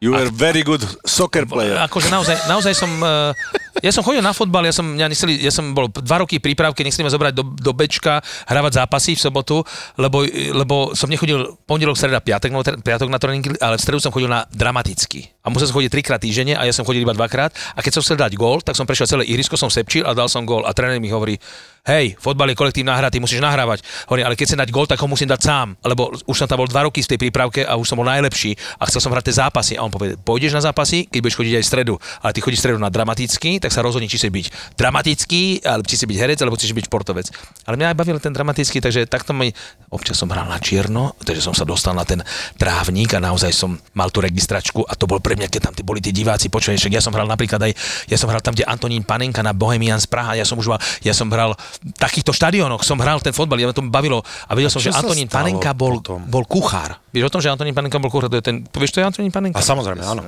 You were very good soccer player. Akože naozaj, naozaj som... Uh, ja som chodil na fotbal, ja som, ja, nechceli, ja som bol dva roky prípravky, nechceli ma zobrať do, do Bčka, hravať zápasy v sobotu, lebo, lebo som nechodil pondelok, streda, piatok, no, piatok na tréning, ale v stredu som chodil na dramatický. A musel som chodiť trikrát týždenne a ja som chodil iba dvakrát. A keď som chcel dať gól, tak som prešiel celé ihrisko, som sepčil a dal som gól. A tréner mi hovorí, hej, fotbal je kolektív náhra, ty musíš nahrávať. Hovorím, ale keď chcem dať gól, tak ho musím dať sám, lebo už som tam bol dva roky v tej prípravke a už som bol najlepší a chcel som hrať tie zápasy. A on povie, pôjdeš na zápasy, keď budeš chodiť aj v stredu, ale ty chodíš v stredu na dramatický, tak sa rozhodni, či si byť dramatický, alebo či si byť herec, alebo či si byť športovec. Ale mňa aj bavil ten dramatický, takže takto mi, občas som hral na čierno, takže som sa dostal na ten trávnik a naozaj som mal tú registračku a to bol pre mňa, keď tam tí boli tí diváci, počuj, však ja som hral napríklad aj, ja som hral tam, kde Antonín Panenka na Bohemians Praha, ja som už mal, ja som hral v takýchto štadiónoch, som hral ten fotbal, ja ma to bavilo a vedel som, že Antonín Panenka bol, potom? bol kuchár. Vieš o tom, že Antonín Panenka bol kuchár, to je ten, vieš, to je Antonín Panenka? A samozrejme, áno.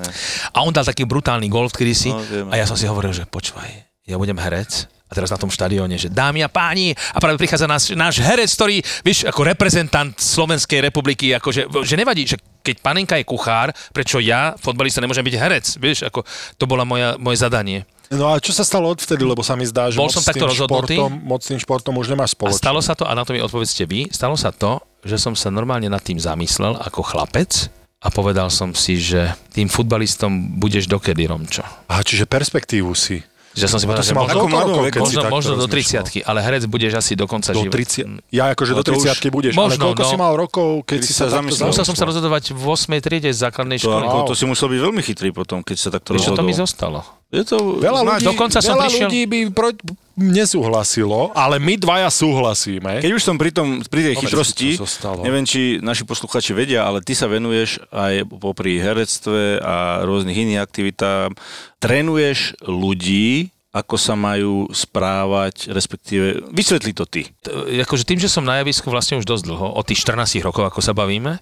A on dal taký brutálny gol kedysi No, a ja som si hovoril, že počúvaj, ja budem herec a teraz na tom štadióne, že dámy a páni, a práve prichádza náš, náš herec, ktorý, vieš, ako reprezentant Slovenskej republiky, akože, že nevadí, že keď panenka je kuchár, prečo ja, fotbalista, nemôžem byť herec, vieš, ako to bola moja, moje zadanie. No a čo sa stalo odvtedy, lebo sa mi zdá, že Bol moc som takto tým športom, moc tým športom už nemáš A spoločné. stalo sa to, a na to mi odpovedzte vy, stalo sa to, že som sa normálne nad tým zamyslel ako chlapec a povedal som si, že tým futbalistom budeš dokedy, Romčo. Aha, čiže perspektívu si. Že som si povedal, To si že možno, mladom keď možno, možno do rozmýšľal? 30 ale herec budeš asi do konca Do života. 30. Ja akože No do to už 30 budeš, možno, ale koľko no. si mal rokov, keď Kedy si sa zamyslel? Musel som sa rozhodovať v 8. triede základnej To, školy. Wow. to si musel byť veľmi chytrý potom, keď sa takto Vieš, čo to rozhodol. mi zostalo? Je to, Veľa znáš, ľudí, dokonca som veľa prišiel- ľudí by pro, nesúhlasilo, ale my dvaja súhlasíme. Keď už som pri, tom, pri tej chytrosti, neviem, či naši posluchači vedia, ale ty sa venuješ aj popri herectve a rôznych iných aktivitám. Trénuješ ľudí, ako sa majú správať, respektíve vysvetli to ty. T- Akože tým, že som na javisku vlastne už dosť dlho, od tých 14 rokov, ako sa bavíme,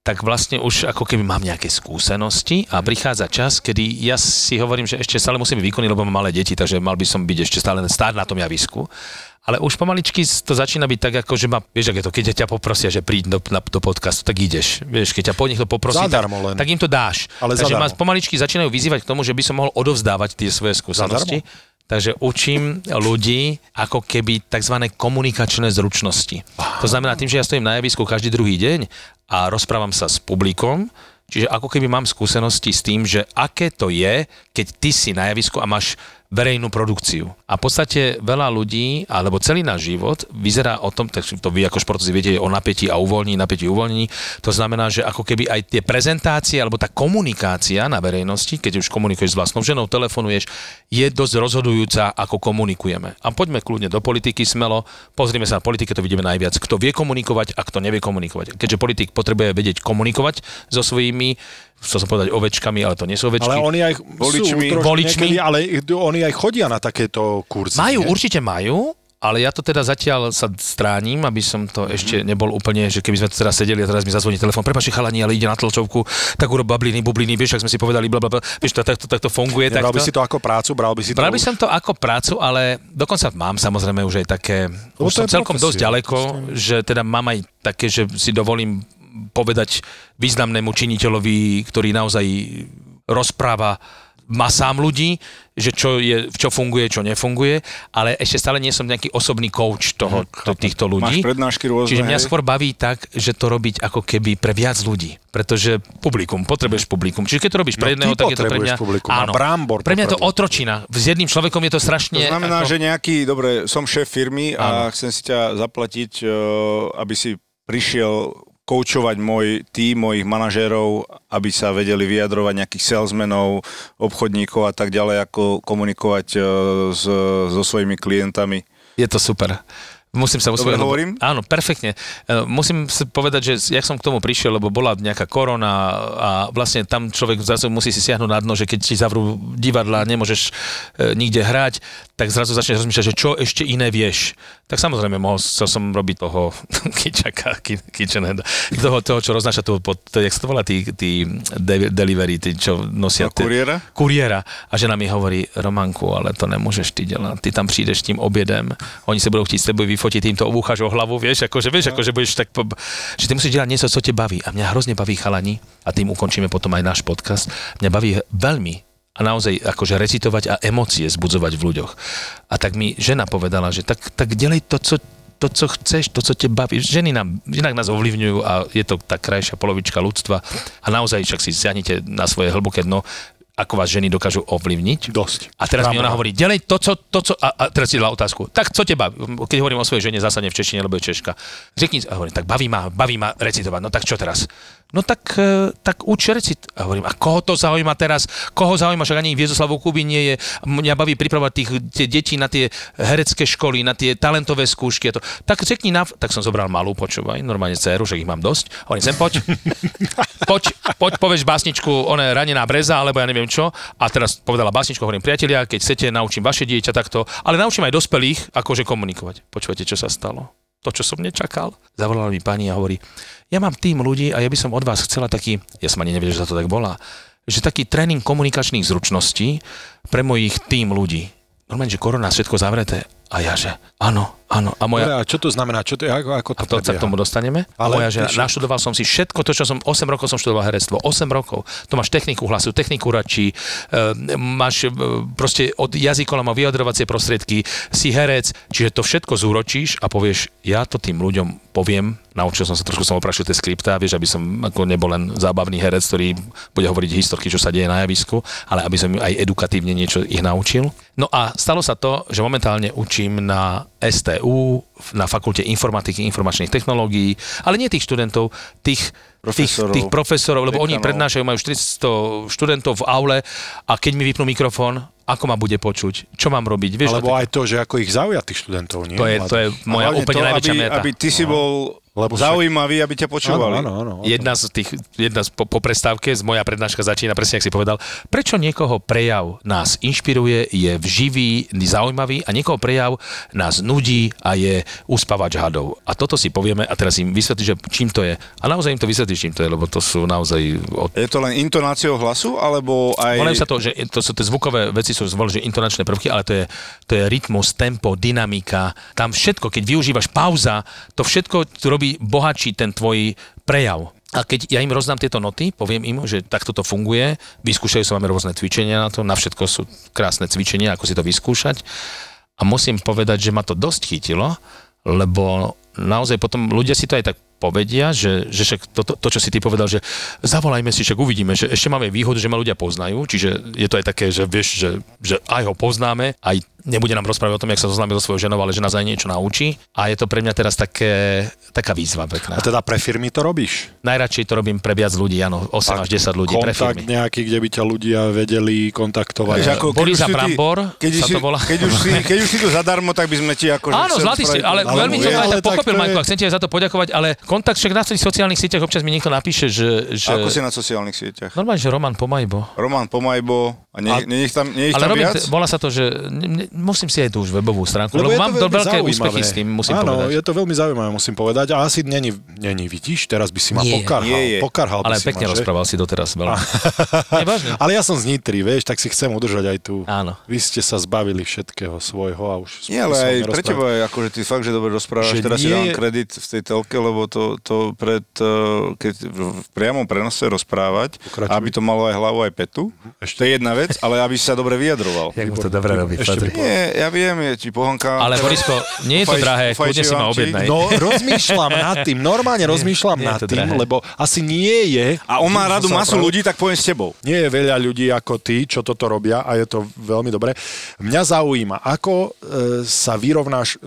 tak vlastne už ako keby mám nejaké skúsenosti a prichádza čas, kedy ja si hovorím, že ešte stále musím byť výkonný, lebo mám malé deti, takže mal by som byť ešte stále stáť na tom javisku. Ale už pomaličky to začína byť tak, ako že ma, vieš, ak je to, keď ťa poprosia, že príď do, na, do podcastu, tak ideš. Vieš, keď ťa po niekto poprosí, tak, Zadarmo len. tak im to dáš. Ale takže ma zadarmo. pomaličky začínajú vyzývať k tomu, že by som mohol odovzdávať tie svoje skúsenosti. Takže učím ľudí ako keby tzv. komunikačné zručnosti. To znamená tým, že ja stojím na javisku každý druhý deň a rozprávam sa s publikom, čiže ako keby mám skúsenosti s tým, že aké to je, keď ty si na javisku a máš verejnú produkciu. A v podstate veľa ľudí, alebo celý náš život vyzerá o tom, tak to vy ako športovci viete, o napätí a uvoľnení, napätí uvoľnení. To znamená, že ako keby aj tie prezentácie, alebo tá komunikácia na verejnosti, keď už komunikuješ s vlastnou ženou, telefonuješ, je dosť rozhodujúca, ako komunikujeme. A poďme kľudne do politiky smelo, pozrime sa na politike, to vidíme najviac, kto vie komunikovať a kto nevie komunikovať. Keďže politik potrebuje vedieť komunikovať so svojimi, chcel som povedať ovečkami, ale to nie sú ovečky. Ale oni aj Voličmi. sú Voličmi. niekedy, ale oni aj chodia na takéto kurzy. Majú, nie? určite majú, ale ja to teda zatiaľ sa stránim, aby som to Mhm. ešte nebol úplne, že keby sme tu teraz sedeli a teraz mi zazvoní telefón, prepáči chalani, ale ide na tlačovku, tak urob babliny, bubliny, vieš, ak sme si povedali, bla, bla, bla. vieš, to, tak, to, tak to funguje. Tak Bral by to, si to ako prácu, bral by si to... Bral by som to ako prácu, ale dokonca mám samozrejme už aj také, Lebo už to som celkom dosť profesia. ďaleko, že teda mám aj také, že si dovolím povedať významnému činiteľovi, ktorý naozaj rozpráva masám ľudí, že čo, je, čo funguje, čo nefunguje, ale ešte stále nie som nejaký osobný coach toho, to, týchto ľudí. Máš prednášky rôzne. Čiže mňa skôr baví tak, že to robiť ako keby pre viac ľudí. Pretože publikum, potrebuješ publikum. Čiže keď to robíš pre No, jedného, ty tak je to pre mňa... publikum a Brambor pre mňa to otročina. S jedným človekom je to strašne... To znamená, ako... že nejaký, dobre, som šéf firmy a Áno. chcem si ťa zaplatiť, e, aby si prišiel koučovať môj tým, mojich manažérov, aby sa vedeli vyjadrovať nejakých salesmenov, obchodníkov a tak ďalej, ako komunikovať e, s, so svojimi klientami. Je to super. Musím sa uspovedať, lebo- hovorím? Áno, perfektne. E, Musím si povedať, že jak som k tomu prišiel, lebo bola nejaká korona a vlastne tam človek zrazu musí si siahnuť na dno, že keď ti zavrú divadla, nemôžeš e, nikde hrať, tak zrazu začneš rozmýšľať, že čo ešte iné vieš. Tak samozrejme, mohol chcel som robiť toho kičaka, ki- kitchenheada, toho, toho, čo roznáša to, pod, jak sa to volá, tí, tí de- delivery, tí, čo nosia... No, kuriéra? kuriéra. A žena mi hovorí, Romanku, ale to nemôžeš ty delať. Ty tam prídeš tým obedem, oni sa budú chcieť s tebou vyfotiť, tým to obúchaš o hlavu, vieš, akože, vieš, akože budeš tak, po... že ty musíš delať niečo, co ťa baví. A mňa hrozne baví chalani, a tým ukončíme potom aj náš podcast, mňa baví veľmi a naozaj akože recitovať a emócie zbudzovať v ľuďoch. A tak mi žena povedala, že tak, tak delej to, co, to, co chceš, to, co te baví. Ženy nám, inak nás ovplyvňujú a je to tá krajšia polovička ľudstva a naozaj však si siahnite na svoje hlboké dno, ako vás ženy dokážu ovplyvniť. Dosť. A teraz mi ona hovorí, delej to, co, to, co, a, a teraz ti dala otázku. Tak, co te baví? Keď hovorím o svojej žene, zásadne v češtine, lebo je Češka. Řekni, a hovorím, tak baví ma, baví ma recitovať. No tak čo teraz? No tak, e, tak uč recit. A hovorím, a koho to zaujíma teraz? Koho zaujíma? Však ani Viezoslavu Kuby nie je. Mňa baví pripravovať tých tie deti na tie herecké školy, na tie talentové skúšky. A to. Tak řekni na... Tak som zobral malú, počúvaj, normálne dceru, že ich mám dosť. Hovorím, sem poď. poď, poď, povieš básničku, ona ranená breza, alebo ja neviem čo. A teraz povedala básničku, hovorím, priatelia, keď chcete, naučím vaše dieťa takto, ale naučím aj dospelých, akože komunikovať. Počúvate, čo sa stalo? To, čo som nečakal. Zavolala mi pani a hovorí, ja mám tým ľudí a ja by som od vás chcela taký, ja som ani nevedel, že sa to tak volá, že taký tréning komunikačných zručností pre mojich tým ľudí. Normálne, že korona, všetko zavreté. A ja, že áno, áno. A moja, Dobre, a čo to znamená? Čo to? Ako, ako to a to sa k tomu dostaneme. Ale Ale Moja žena, naštudoval som si všetko to, čo som, 8 rokov som študoval herectvo, 8 rokov. To máš techniku hlasu, techniku račí, e, máš e, proste od jazykola má vyjadrovacie prostriedky, si herec, čiže to všetko zúročíš a povieš, ja to tým ľuďom poviem, naučil som sa trošku som oprašil tie skripta, vieš, aby som ako nebol len zábavný herec, ktorý bude hovoriť historky, čo sa deje na javisku, ale aby som aj edukatívne niečo ich naučil. No a stalo sa to, že momentálne učím na STU, na fakulte informatiky, informačných technológií, ale nie tých študentov, tých tých, Profesorov, tých profesorov, lebo oni dekanov. prednášajú, majú 400 študentov v aule a keď mi vypnú mikrofón, ako ma bude počuť, čo mám robiť, vieš, Alebo to, aj to, že ako ich zaujať tých študentov, nie? to, je, to je moja úplne to, najväčšia aby, meta. aby ty si bol Lebo zaujímavý, aby ťa počúvali. Áno, áno, áno. Jedna z tých, jedna z, po, po prestávke, z moja prednáška začína presne, ak si povedal, prečo niekoho prejav nás inšpiruje, je živý, zaujímavý a niekoho prejav nás nudí a je uspávač hadov. A toto si povieme a teraz im vysvetlíš, že čím to je. A naozaj im to vysvetlíš, čím to je, lebo to sú naozaj... Od... Je to len intonáciou hlasu, alebo aj... Volajú sa to, že to sú tie zvukové veci, sú zvolili, že intonačné prvky, ale to je, to je rytmus, tempo, dynamika. Tam všetko, keď využívaš pauza, to všetko robí bohatší ten tvoj prejav. A keď ja im rozdám tieto noty, poviem im, že takto to funguje, vyskúšajú sa, máme rôzne cvičenia na to, na všetko sú krásne cvičenia, ako si to vyskúšať. A musím povedať, že ma to dosť chytilo, lebo naozaj potom ľudia si to aj tak povedia, že, že však to, to, to, čo si ty povedal, že zavolajme si, však uvidíme, že ešte máme výhodu, že ma ľudia poznajú, čiže je to aj také, že vieš, že, že aj ho poznáme, aj nebude nám rozprávať o tom, jak sa zoznámil so svojou ženou, ale že nás aj niečo naučí. A je to pre mňa teraz také, taká výzva pekná. A teda pre firmy to robíš? Najradšej to robím pre viac ľudí, áno, 8 až 10 ľudí pre Kontakt firmy. nejaký, kde by ťa ľudia vedeli kontaktovať. Vieš, ako, Boli keď si Brambor, keď sa si, to volá. Keď už, si, keď už si tu zadarmo, tak by sme ti ako... Áno, zlatý ste, ale, Ale veľmi som to aj ale pochopil, je- Majko, a chcem ti aj za to poďakovať, ale kontakt však na tých sociálnych sieťach občas mi niekto napíše, že... že Ako si na sociálnych sieťach? Normálne, že Roman Pomajbo. Roman Pomajbo, A nie, nie, nech tam, nie ich Ale tam robím, viac? volá sa to, že ne, ne, musím si aj tú už webovú stránku, lebo, je to mám do veľmi veľké zaujímavé. úspechy s tým, musím Áno, povedať. je to veľmi zaujímavé, musím povedať. A asi není, není vidíš, teraz by si ma Nie, pokarhal. nie je. Pokarhal by Ale si pekne ma, že? rozprával si doteraz vážne. Ale ja som z Nitry, vieš, tak si chcem udržať aj tu. Áno. Vy ste sa zbavili všetkého svojho a už... Nie, ale aj pre teba je akože ty fakt, že dobre rozprávaš. Že Teraz si nie dám je- kredit v tej telke, lebo to, to pred, eh, keď v priamom prenose rozprávať, Pokračuj. aby to malo aj hlavu, aj petu, Ešte. to je jedna vec, ale aby si sa dobre vyjadroval. Jak mu to dobre robí. Patrik. Nie, ja viem, je ti pohonka. Ale Borisko, nie je to drahé, kľudne si ma objednaj. No, rozmýšľam nad tým, normálne rozmýšľam nad tým, lebo asi nie je... A on má radu masu ľudí, tak poviem s tebou. Nie je veľa ľudí ako ty, čo toto robia a je to veľmi dobré. Mňa zaujíma, ako e, sa vyrovnáš,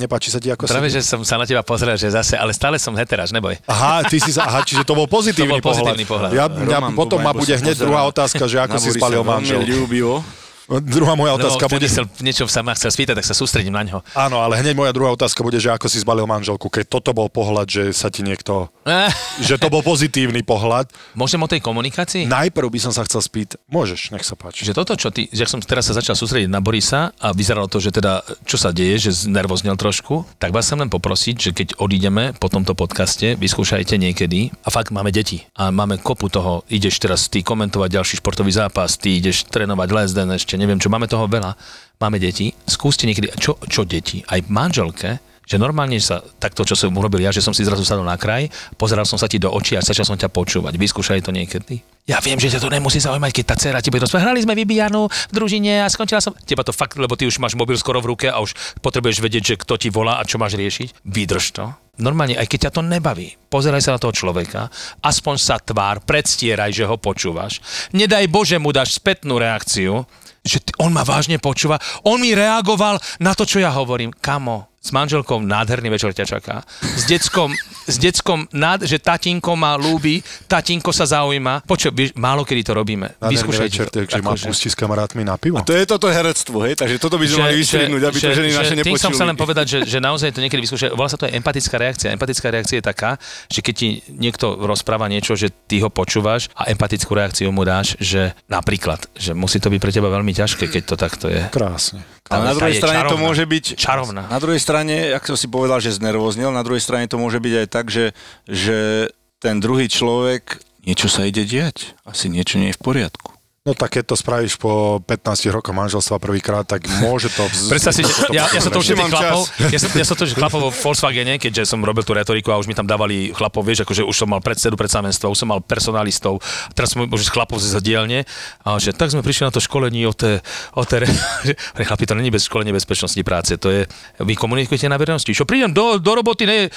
nepáči sa ti, ako Práve, sa... že som sa na teba pozrel, že zase, ale stále som heteráš, neboj. Aha, ty si sa, aha, čiže to bol pozitívny, To bol pozitívny pohľad. Ja, mňa, Roman potom ma bude hneď druhá otázka, že ako si Borisa spalil veľmi manžel. Druhá moja otázka Lebo bude... som niečo sa ma chcel spýtať, tak sa sústredím na ňo. Áno, ale hneď moja druhá otázka bude, že ako si zbalil manželku, keď toto bol pohľad, že sa ti niekto... Že to bol pozitívny pohľad. Môžem o tej komunikácii? Najprv by som sa chcel spýtať... Môžeš, nech sa páči. Že toto, čo ty, že som teraz sa začal sústrediť na Borisa a vyzeralo to, že teda, čo sa deje, že znervoznel trošku, tak vás chcem len poprosiť, že keď odídeme po tomto podcaste, vyskúšajte niekedy a fakt máme deti a máme kopu toho, ideš teraz ty komentovať ďalší športový zápas, ty ideš trénovať les den ešte, neviem čo, máme toho veľa, máme deti, skúste niekedy, čo, čo deti, aj manželke, že normálne sa takto, čo som urobil ja, že som si zrazu sadol na kraj, pozeral som sa ti do očí a začal som ťa počúvať. Vyskúšaj to niekedy. Ja viem, že ťa to nemusí zaujímať, keď tá dcera ti bude rozprávať. Hrali sme vybíjanu v družine a skončila som. Teba to fakt, lebo ty už máš mobil skoro v ruke a už potrebuješ vedieť, že kto ti volá a čo máš riešiť. Vydrž to. Normálne, aj keď ťa to nebaví, pozeraj sa na toho človeka, aspoň sa tvár, predstieraj, že ho počúvaš. Nedaj Bože mu dáš spätnú reakciu, že on ma vážne počúva. On mi reagoval na to, čo ja hovorím. Kamo, s manželkou nádherný večer ťa čaká. S deckom, s deckom nád, že tatínko ma ľúbi, tatínko sa zaujíma. Počo, vieš, málo kedy to robíme. Nádherný Vyskúšajte večer, to. takže ma Akože- pustí s kamarátmi na pivo. To je toto herectvo, hej? Takže toto by sme mali vystrihnúť, aby to ženy naše Tým som nepočuli. chcel len povedať, že, že naozaj to niekedy vyskúšať. Volá sa to aj empatická reakcia. Empatická reakcia je taká, že keď ti niekto rozpráva niečo, že ty ho počúvaš a empatickú reakciu mu dáš, že napríklad, že musí to byť pre teba veľmi ťažké, keď to takto je. Krásne. A na druhej strane to čarovná. môže byť... Čarovná. Na druhej strane, ako som si povedal, že znervoznil, na druhej strane to môže byť aj tak, že, že ten druhý človek, niečo sa ide diať, asi niečo nie je v poriadku. No tak keď to spravíš po 15 rokoch manželstva prvýkrát, tak môže to... Vz... Predstav si, že ja, ja som to už chlapov, ja som, ja som to už chlapov vo Volkswagene, keďže som robil tú retoriku a už mi tam dávali chlapov, vieš, akože už som mal predsedu predstavenstva, už som mal personalistov, teraz som už chlapov z dielne, a že tak sme prišli na to školenie o té, o té, že, chlapi, to není bez školenie bezpečnosti práce, to je, vy komunikujete na verejnosti, čo prídem do, do roboty, ne,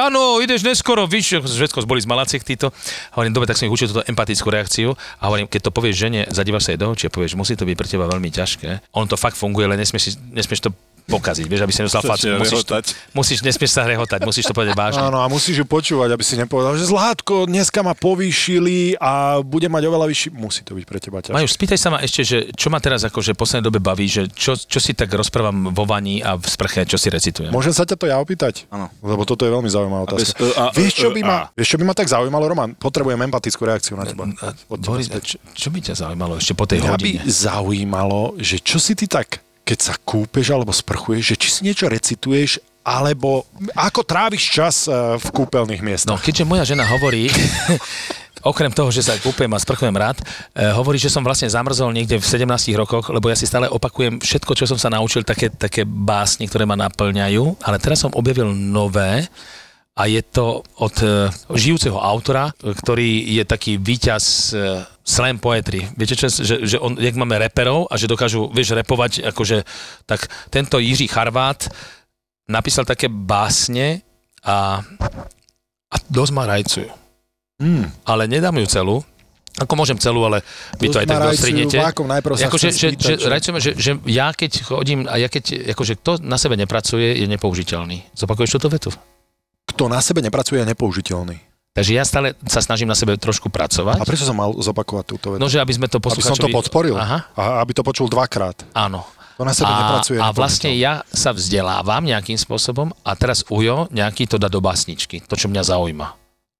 áno, ideš neskoro, víš, všetko zboli z malaciek títo, a hovorím, dobre, tak som ich učil túto empatickú reakciu. A hovorím, keď to povieš žene, zadívaš sa jej do očí a povieš, musí to byť pre teba veľmi ťažké, on to fakt funguje, ale nesmieš, nesmieš to pokaziť, vieš, aby si nedostal facku, musíš, to, musíš, nesmieš sa rehotať, musíš to povedať vážne. Áno, a musíš ju počúvať, aby si nepovedal, že Zlátko, dneska ma povýšili a bude mať oveľa vyšší... Musí to byť pre teba ťažké. Majú, spýtaj sa ma ešte, že čo ma teraz akože v poslednej dobe baví, že čo, čo si tak rozprávam vo vani a v sprche, čo si recitujem. Môžem sa ťa to ja opýtať? Áno. Lebo toto je veľmi zaujímavá bez otázka. e, a, vieš, čo by ma, a. vieš, čo by ma tak zaujímalo, Roman? Potrebujem empatickú reakciu na teba. A, Boris, čo, čo by ťa zaujímalo ešte po tej Mňa by hodine? zaujímalo, že čo si ty tak, keď sa kúpeš alebo sprchuješ, že či si niečo recituješ, alebo ako tráviš čas eh, v kúpeľných miestach. No, keďže moja žena hovorí, okrem toho, že sa kúpem a sprchujem rád, e, hovorí, že som vlastne zamrzol niekde v 17 rokoch, lebo ja si stále opakujem všetko, čo som sa naučil, také, také básne, ktoré ma naplňajú, ale teraz som objavil nové a je to od e, žijúceho autora, e, ktorý je taký víťaz e, slam poetry. Viete, čo, že, že on, jak máme reperov a že dokážu, vieš, repovať, akože, tak tento Jiří Charvát napísal také básne a, a dosť ma rajcujú. Mm. Ale nedám ju celú, ako môžem celú, ale vy to aj tak sa Akože, že, že- rajcujeme, že, že ja keď chodím a ja keď, akože kto na sebe nepracuje, je nepoužiteľný. Zopakuješ túto vetu? Kto na sebe nepracuje, je nepoužiteľný. Takže ja stále sa snažím na sebe trošku pracovať. A prečo som mal zopakovať túto vetu? No, že aby sme to aby som to posluchačovi... podporil. Aha, A aby to počul dvakrát. áno. To na sebe A, nepracuje. je a vlastne nepoužiteľný. ja sa vzdelávam nejakým spôsobom a teraz Ujo nejaký to dá do básničky, to, čo mňa zaujíma.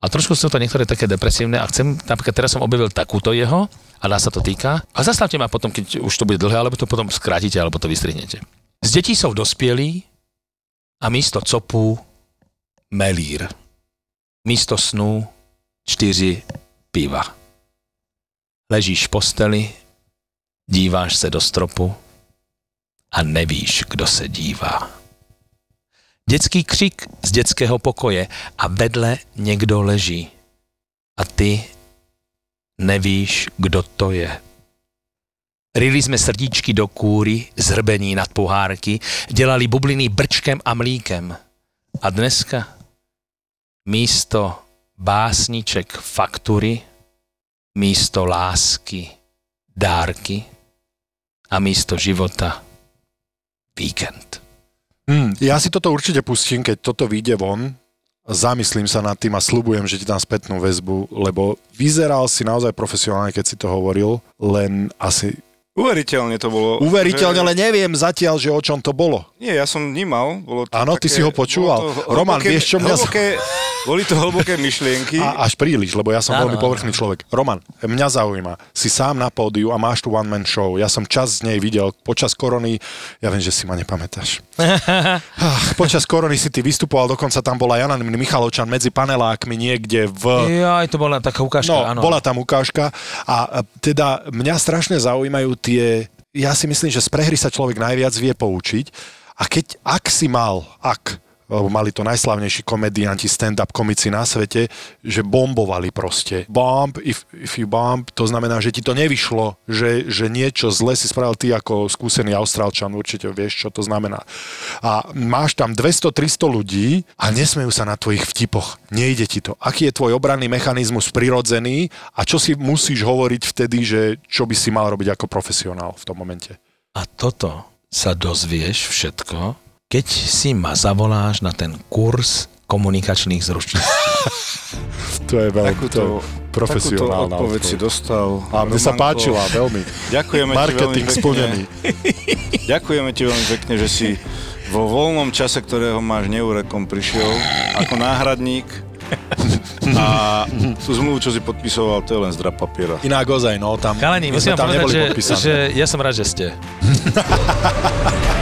A trošku sú to niektoré také depresívne a chcem, napríklad teraz som objavil takúto jeho a nás sa to týka. A zastavte ma potom, keď už to bude dlhé, alebo to potom skrátite, alebo to vystrihnete. Z detí sú dospielí a místo copu melír. Místo snu čtyři piva. Ležíš v posteli, díváš se do stropu a nevíš, kdo se dívá. Dětský křik z dětského pokoje a vedle někdo leží. A ty nevíš, kdo to je. Rili jsme srdíčky do kůry, zhrbení nad pohárky, dělali bubliny brčkem a mlíkem. A dneska místo básniček faktury, místo lásky dárky a místo života víkend. Hmm, ja si toto určite pustím, keď toto vyjde von. Zamyslím sa nad tým a slubujem, že ti dám spätnú väzbu, lebo vyzeral si naozaj profesionálne, keď si to hovoril, len asi Uveriteľne to bolo. Uveriteľne, ale neviem zatiaľ, že o čom to bolo. Nie, ja som vnímal. Bolo to Áno, ty si ho počúval. to Roman, hlboké- vieš, čo mňa- Hlboké, boli to hlboké myšlienky. A až príliš, lebo ja som Áno, veľmi áno. povrchný človek. Roman, mňa zaujíma, si sám na pódiu a máš tu one-man show. Ja som čas z nej videl počas korony, ja viem, že si ma nepamätáš. Počas korony si ty vystupoval, dokonca tam bola Jana Michalovčan medzi panelákmi niekde v... Ja, to bola taká ukážka, No, áno. bola tam ukážka a a teda mňa strašne zaujímajú tie, ja si myslím, že z prehry sa človek najviac vie poučiť a keď, ak si mal, ak, lebo mali to najslavnejší komedianti, stand-up komici na svete, že bombovali proste. Bomb, if, if you bomb, to znamená, že ti to nevyšlo, že, že niečo zle si spravil ty ako skúsený Austrálčan, určite vieš, čo to znamená. A máš tam 200-300 ľudí a nesmejú sa na tvojich vtipoch. Nejde ti to. Aký je tvoj obranný mechanizmus prirodzený a čo si musíš hovoriť vtedy, že čo by si mal robiť ako profesionál v tom momente? A toto sa dozvieš všetko, keď si ma zavoláš na ten kurz komunikačných zručností. To je veľmi Takúto, profesionálna takúto odpoveď si dostal. A mne sa páčila veľmi. Ďakujeme ti veľmi Marketing pekne. splnený. Ďakujeme ti veľmi pekne, že si vo voľnom čase, ktorého máš neurekom, prišiel ako náhradník a tú zmluvu, čo si podpisoval, to je len zdrab papiera. Inak ozaj, no, tam, Kalení, my musím tam povedať, neboli že, že ja som rád, že ste.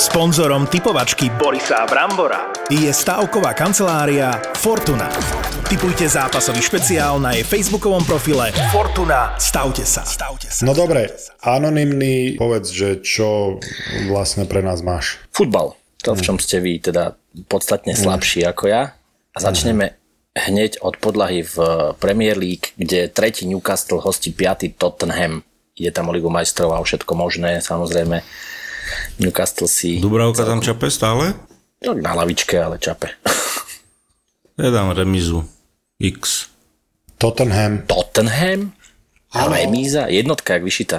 Sponzorom typovačky Borisa Brambora je stavková kancelária Fortuna. Typujte zápasový špeciál na jej facebookovom profile Fortuna. Stavte sa. Stavte sa. No dobre, anonymný, povedz, že čo vlastne pre nás máš. Futbal. To, v čom ste vy teda podstatne slabší ako ja. A začneme hneď od podlahy v Premier League, kde tretí Newcastle hostí piatý Tottenham. Ide tam o Ligu majstrov a o všetko možné, samozrejme. Newcastle si Dubravka tam čape stále? no, na lavičke, ale čape. Ja dám remizu. X. Tottenham. Tottenham? A remíza? Jednotka, jak vyšita.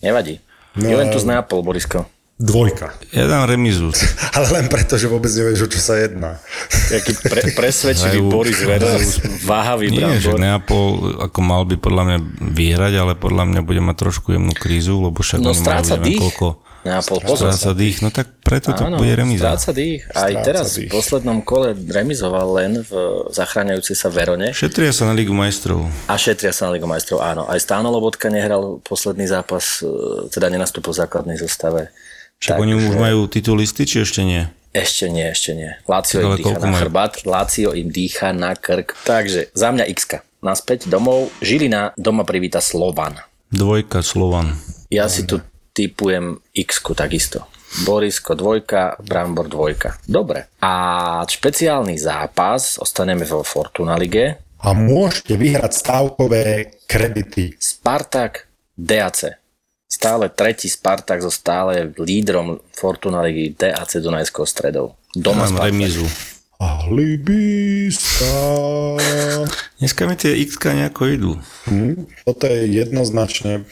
Nevadí. Juventus Neapol, Borisko. Dvojka. Ja dám remizu. Ale len preto, že vôbec nevieš, o čo sa jedná. Jaký pre, presvedčivý Hrajú- Boris versus váhavý Nie, že. Neapol ako mal by podľa mňa vyhrať, ale podľa mňa bude mať trošku jemnú krízu, lebo však No oni majú neviem dých. koľko. Neapol, pozor. Stráca dých, no tak preto to Áno, bude remíza. stráca dých. Aj Stráca teraz dých. v poslednom kole remizoval len v zachráňajúcej sa Verone Šetria sa na Ligu majstrov. a šetria sa na Ligu majstrov. Áno, aj Stáno Lobotka nehral posledný zápas, e, teda nenastúpil v základnej zostave. Však oni už majú titulisty, či ešte nie? Ešte nie, ešte nie. Lácio im dýcha na chrbát, Lácio im dýcha na krk. Takže za mňa x Naspäť domov, Žilina doma privíta Slovan. Dvojka Slovan. Ja si tu typujem x takisto. Borisko dvojka, Brambor dvojka. Dobre. A špeciálny zápas, ostaneme vo Fortuna Lige, A môžete vyhrať stavkové kredity. Spartak DAC. Stále tretí Spartak so stále lídrom Fortuna Ligy DAC Dunajskou stredou. Doma Mám spať. remízu. Alibista. Dneska mi tie x nejako idú. Hm, toto je jednoznačne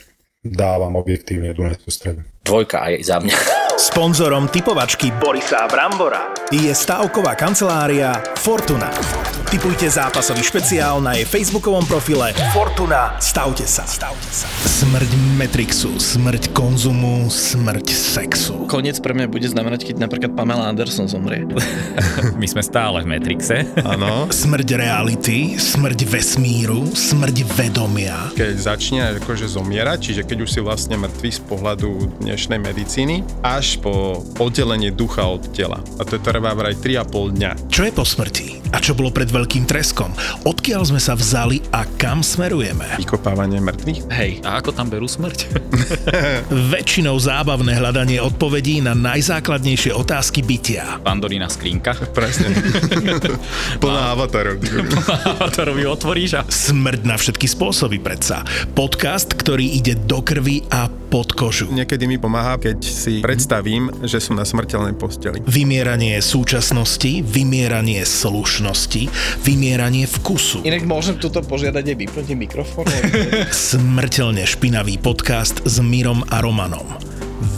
dávam objektívne Dunajskú stredu. Dvojka aj za mňa. Sponzorom typovačky Borisa Brambora je stavková kancelária Fortuna. Typujte zápasový špeciál na jej facebookovom profile Fortuna. Stavte sa. Stavte sa. Smrť Matrixu, smrť konzumu, smrť sexu. Koniec pre mňa bude znamenať, keď napríklad Pamela Anderson zomrie. My sme stále v Matrixe. Áno. Smrť reality, smrť vesmíru, smrť vedomia. keď začne akože zomierať, čiže keď už si vlastne mŕtvý z pohľadu dnešnej medicíny, až po oddelenie ducha od tela. A to trvá vraj 3,5 dňa. Čo je po smrti? A čo bolo pred veľkým treskom? Odkiaľ sme sa vzali a kam smerujeme? Vykopávanie mŕtvych? Hej. A ako tam berú smrť? Väčšinou zábavné hľadanie odpovedí na najzákladnejšie otázky bytia. Pandorína skrinka. Presne. Plná avatarov. Ju otvoríš a... Smrť na všetky spôsoby predsa. Podcast, ktorý ide do krvi a pod kožu. Niekedy mi pomáha, keď si predstavím, že som na smrteľnej posteli. Vymieranie súčasnosti, vymieranie slušnosti, vymieranie vkusu. Inak môžem tuto požiadať aj vypnutí mikrofónu? Smrteľne špinavý podcast s Mirom a Romanom.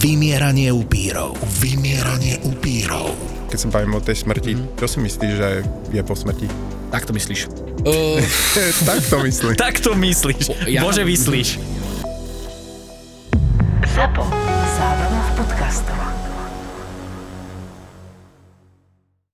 Vymieranie upírov. Vymieranie upírov. Keď sa bavím o tej smrti, čo si myslíš, že je po smrti? Tak to myslíš. tak to myslím. Tak to myslíš. Ja- Bože, myslíš. Zapo. Подкастова.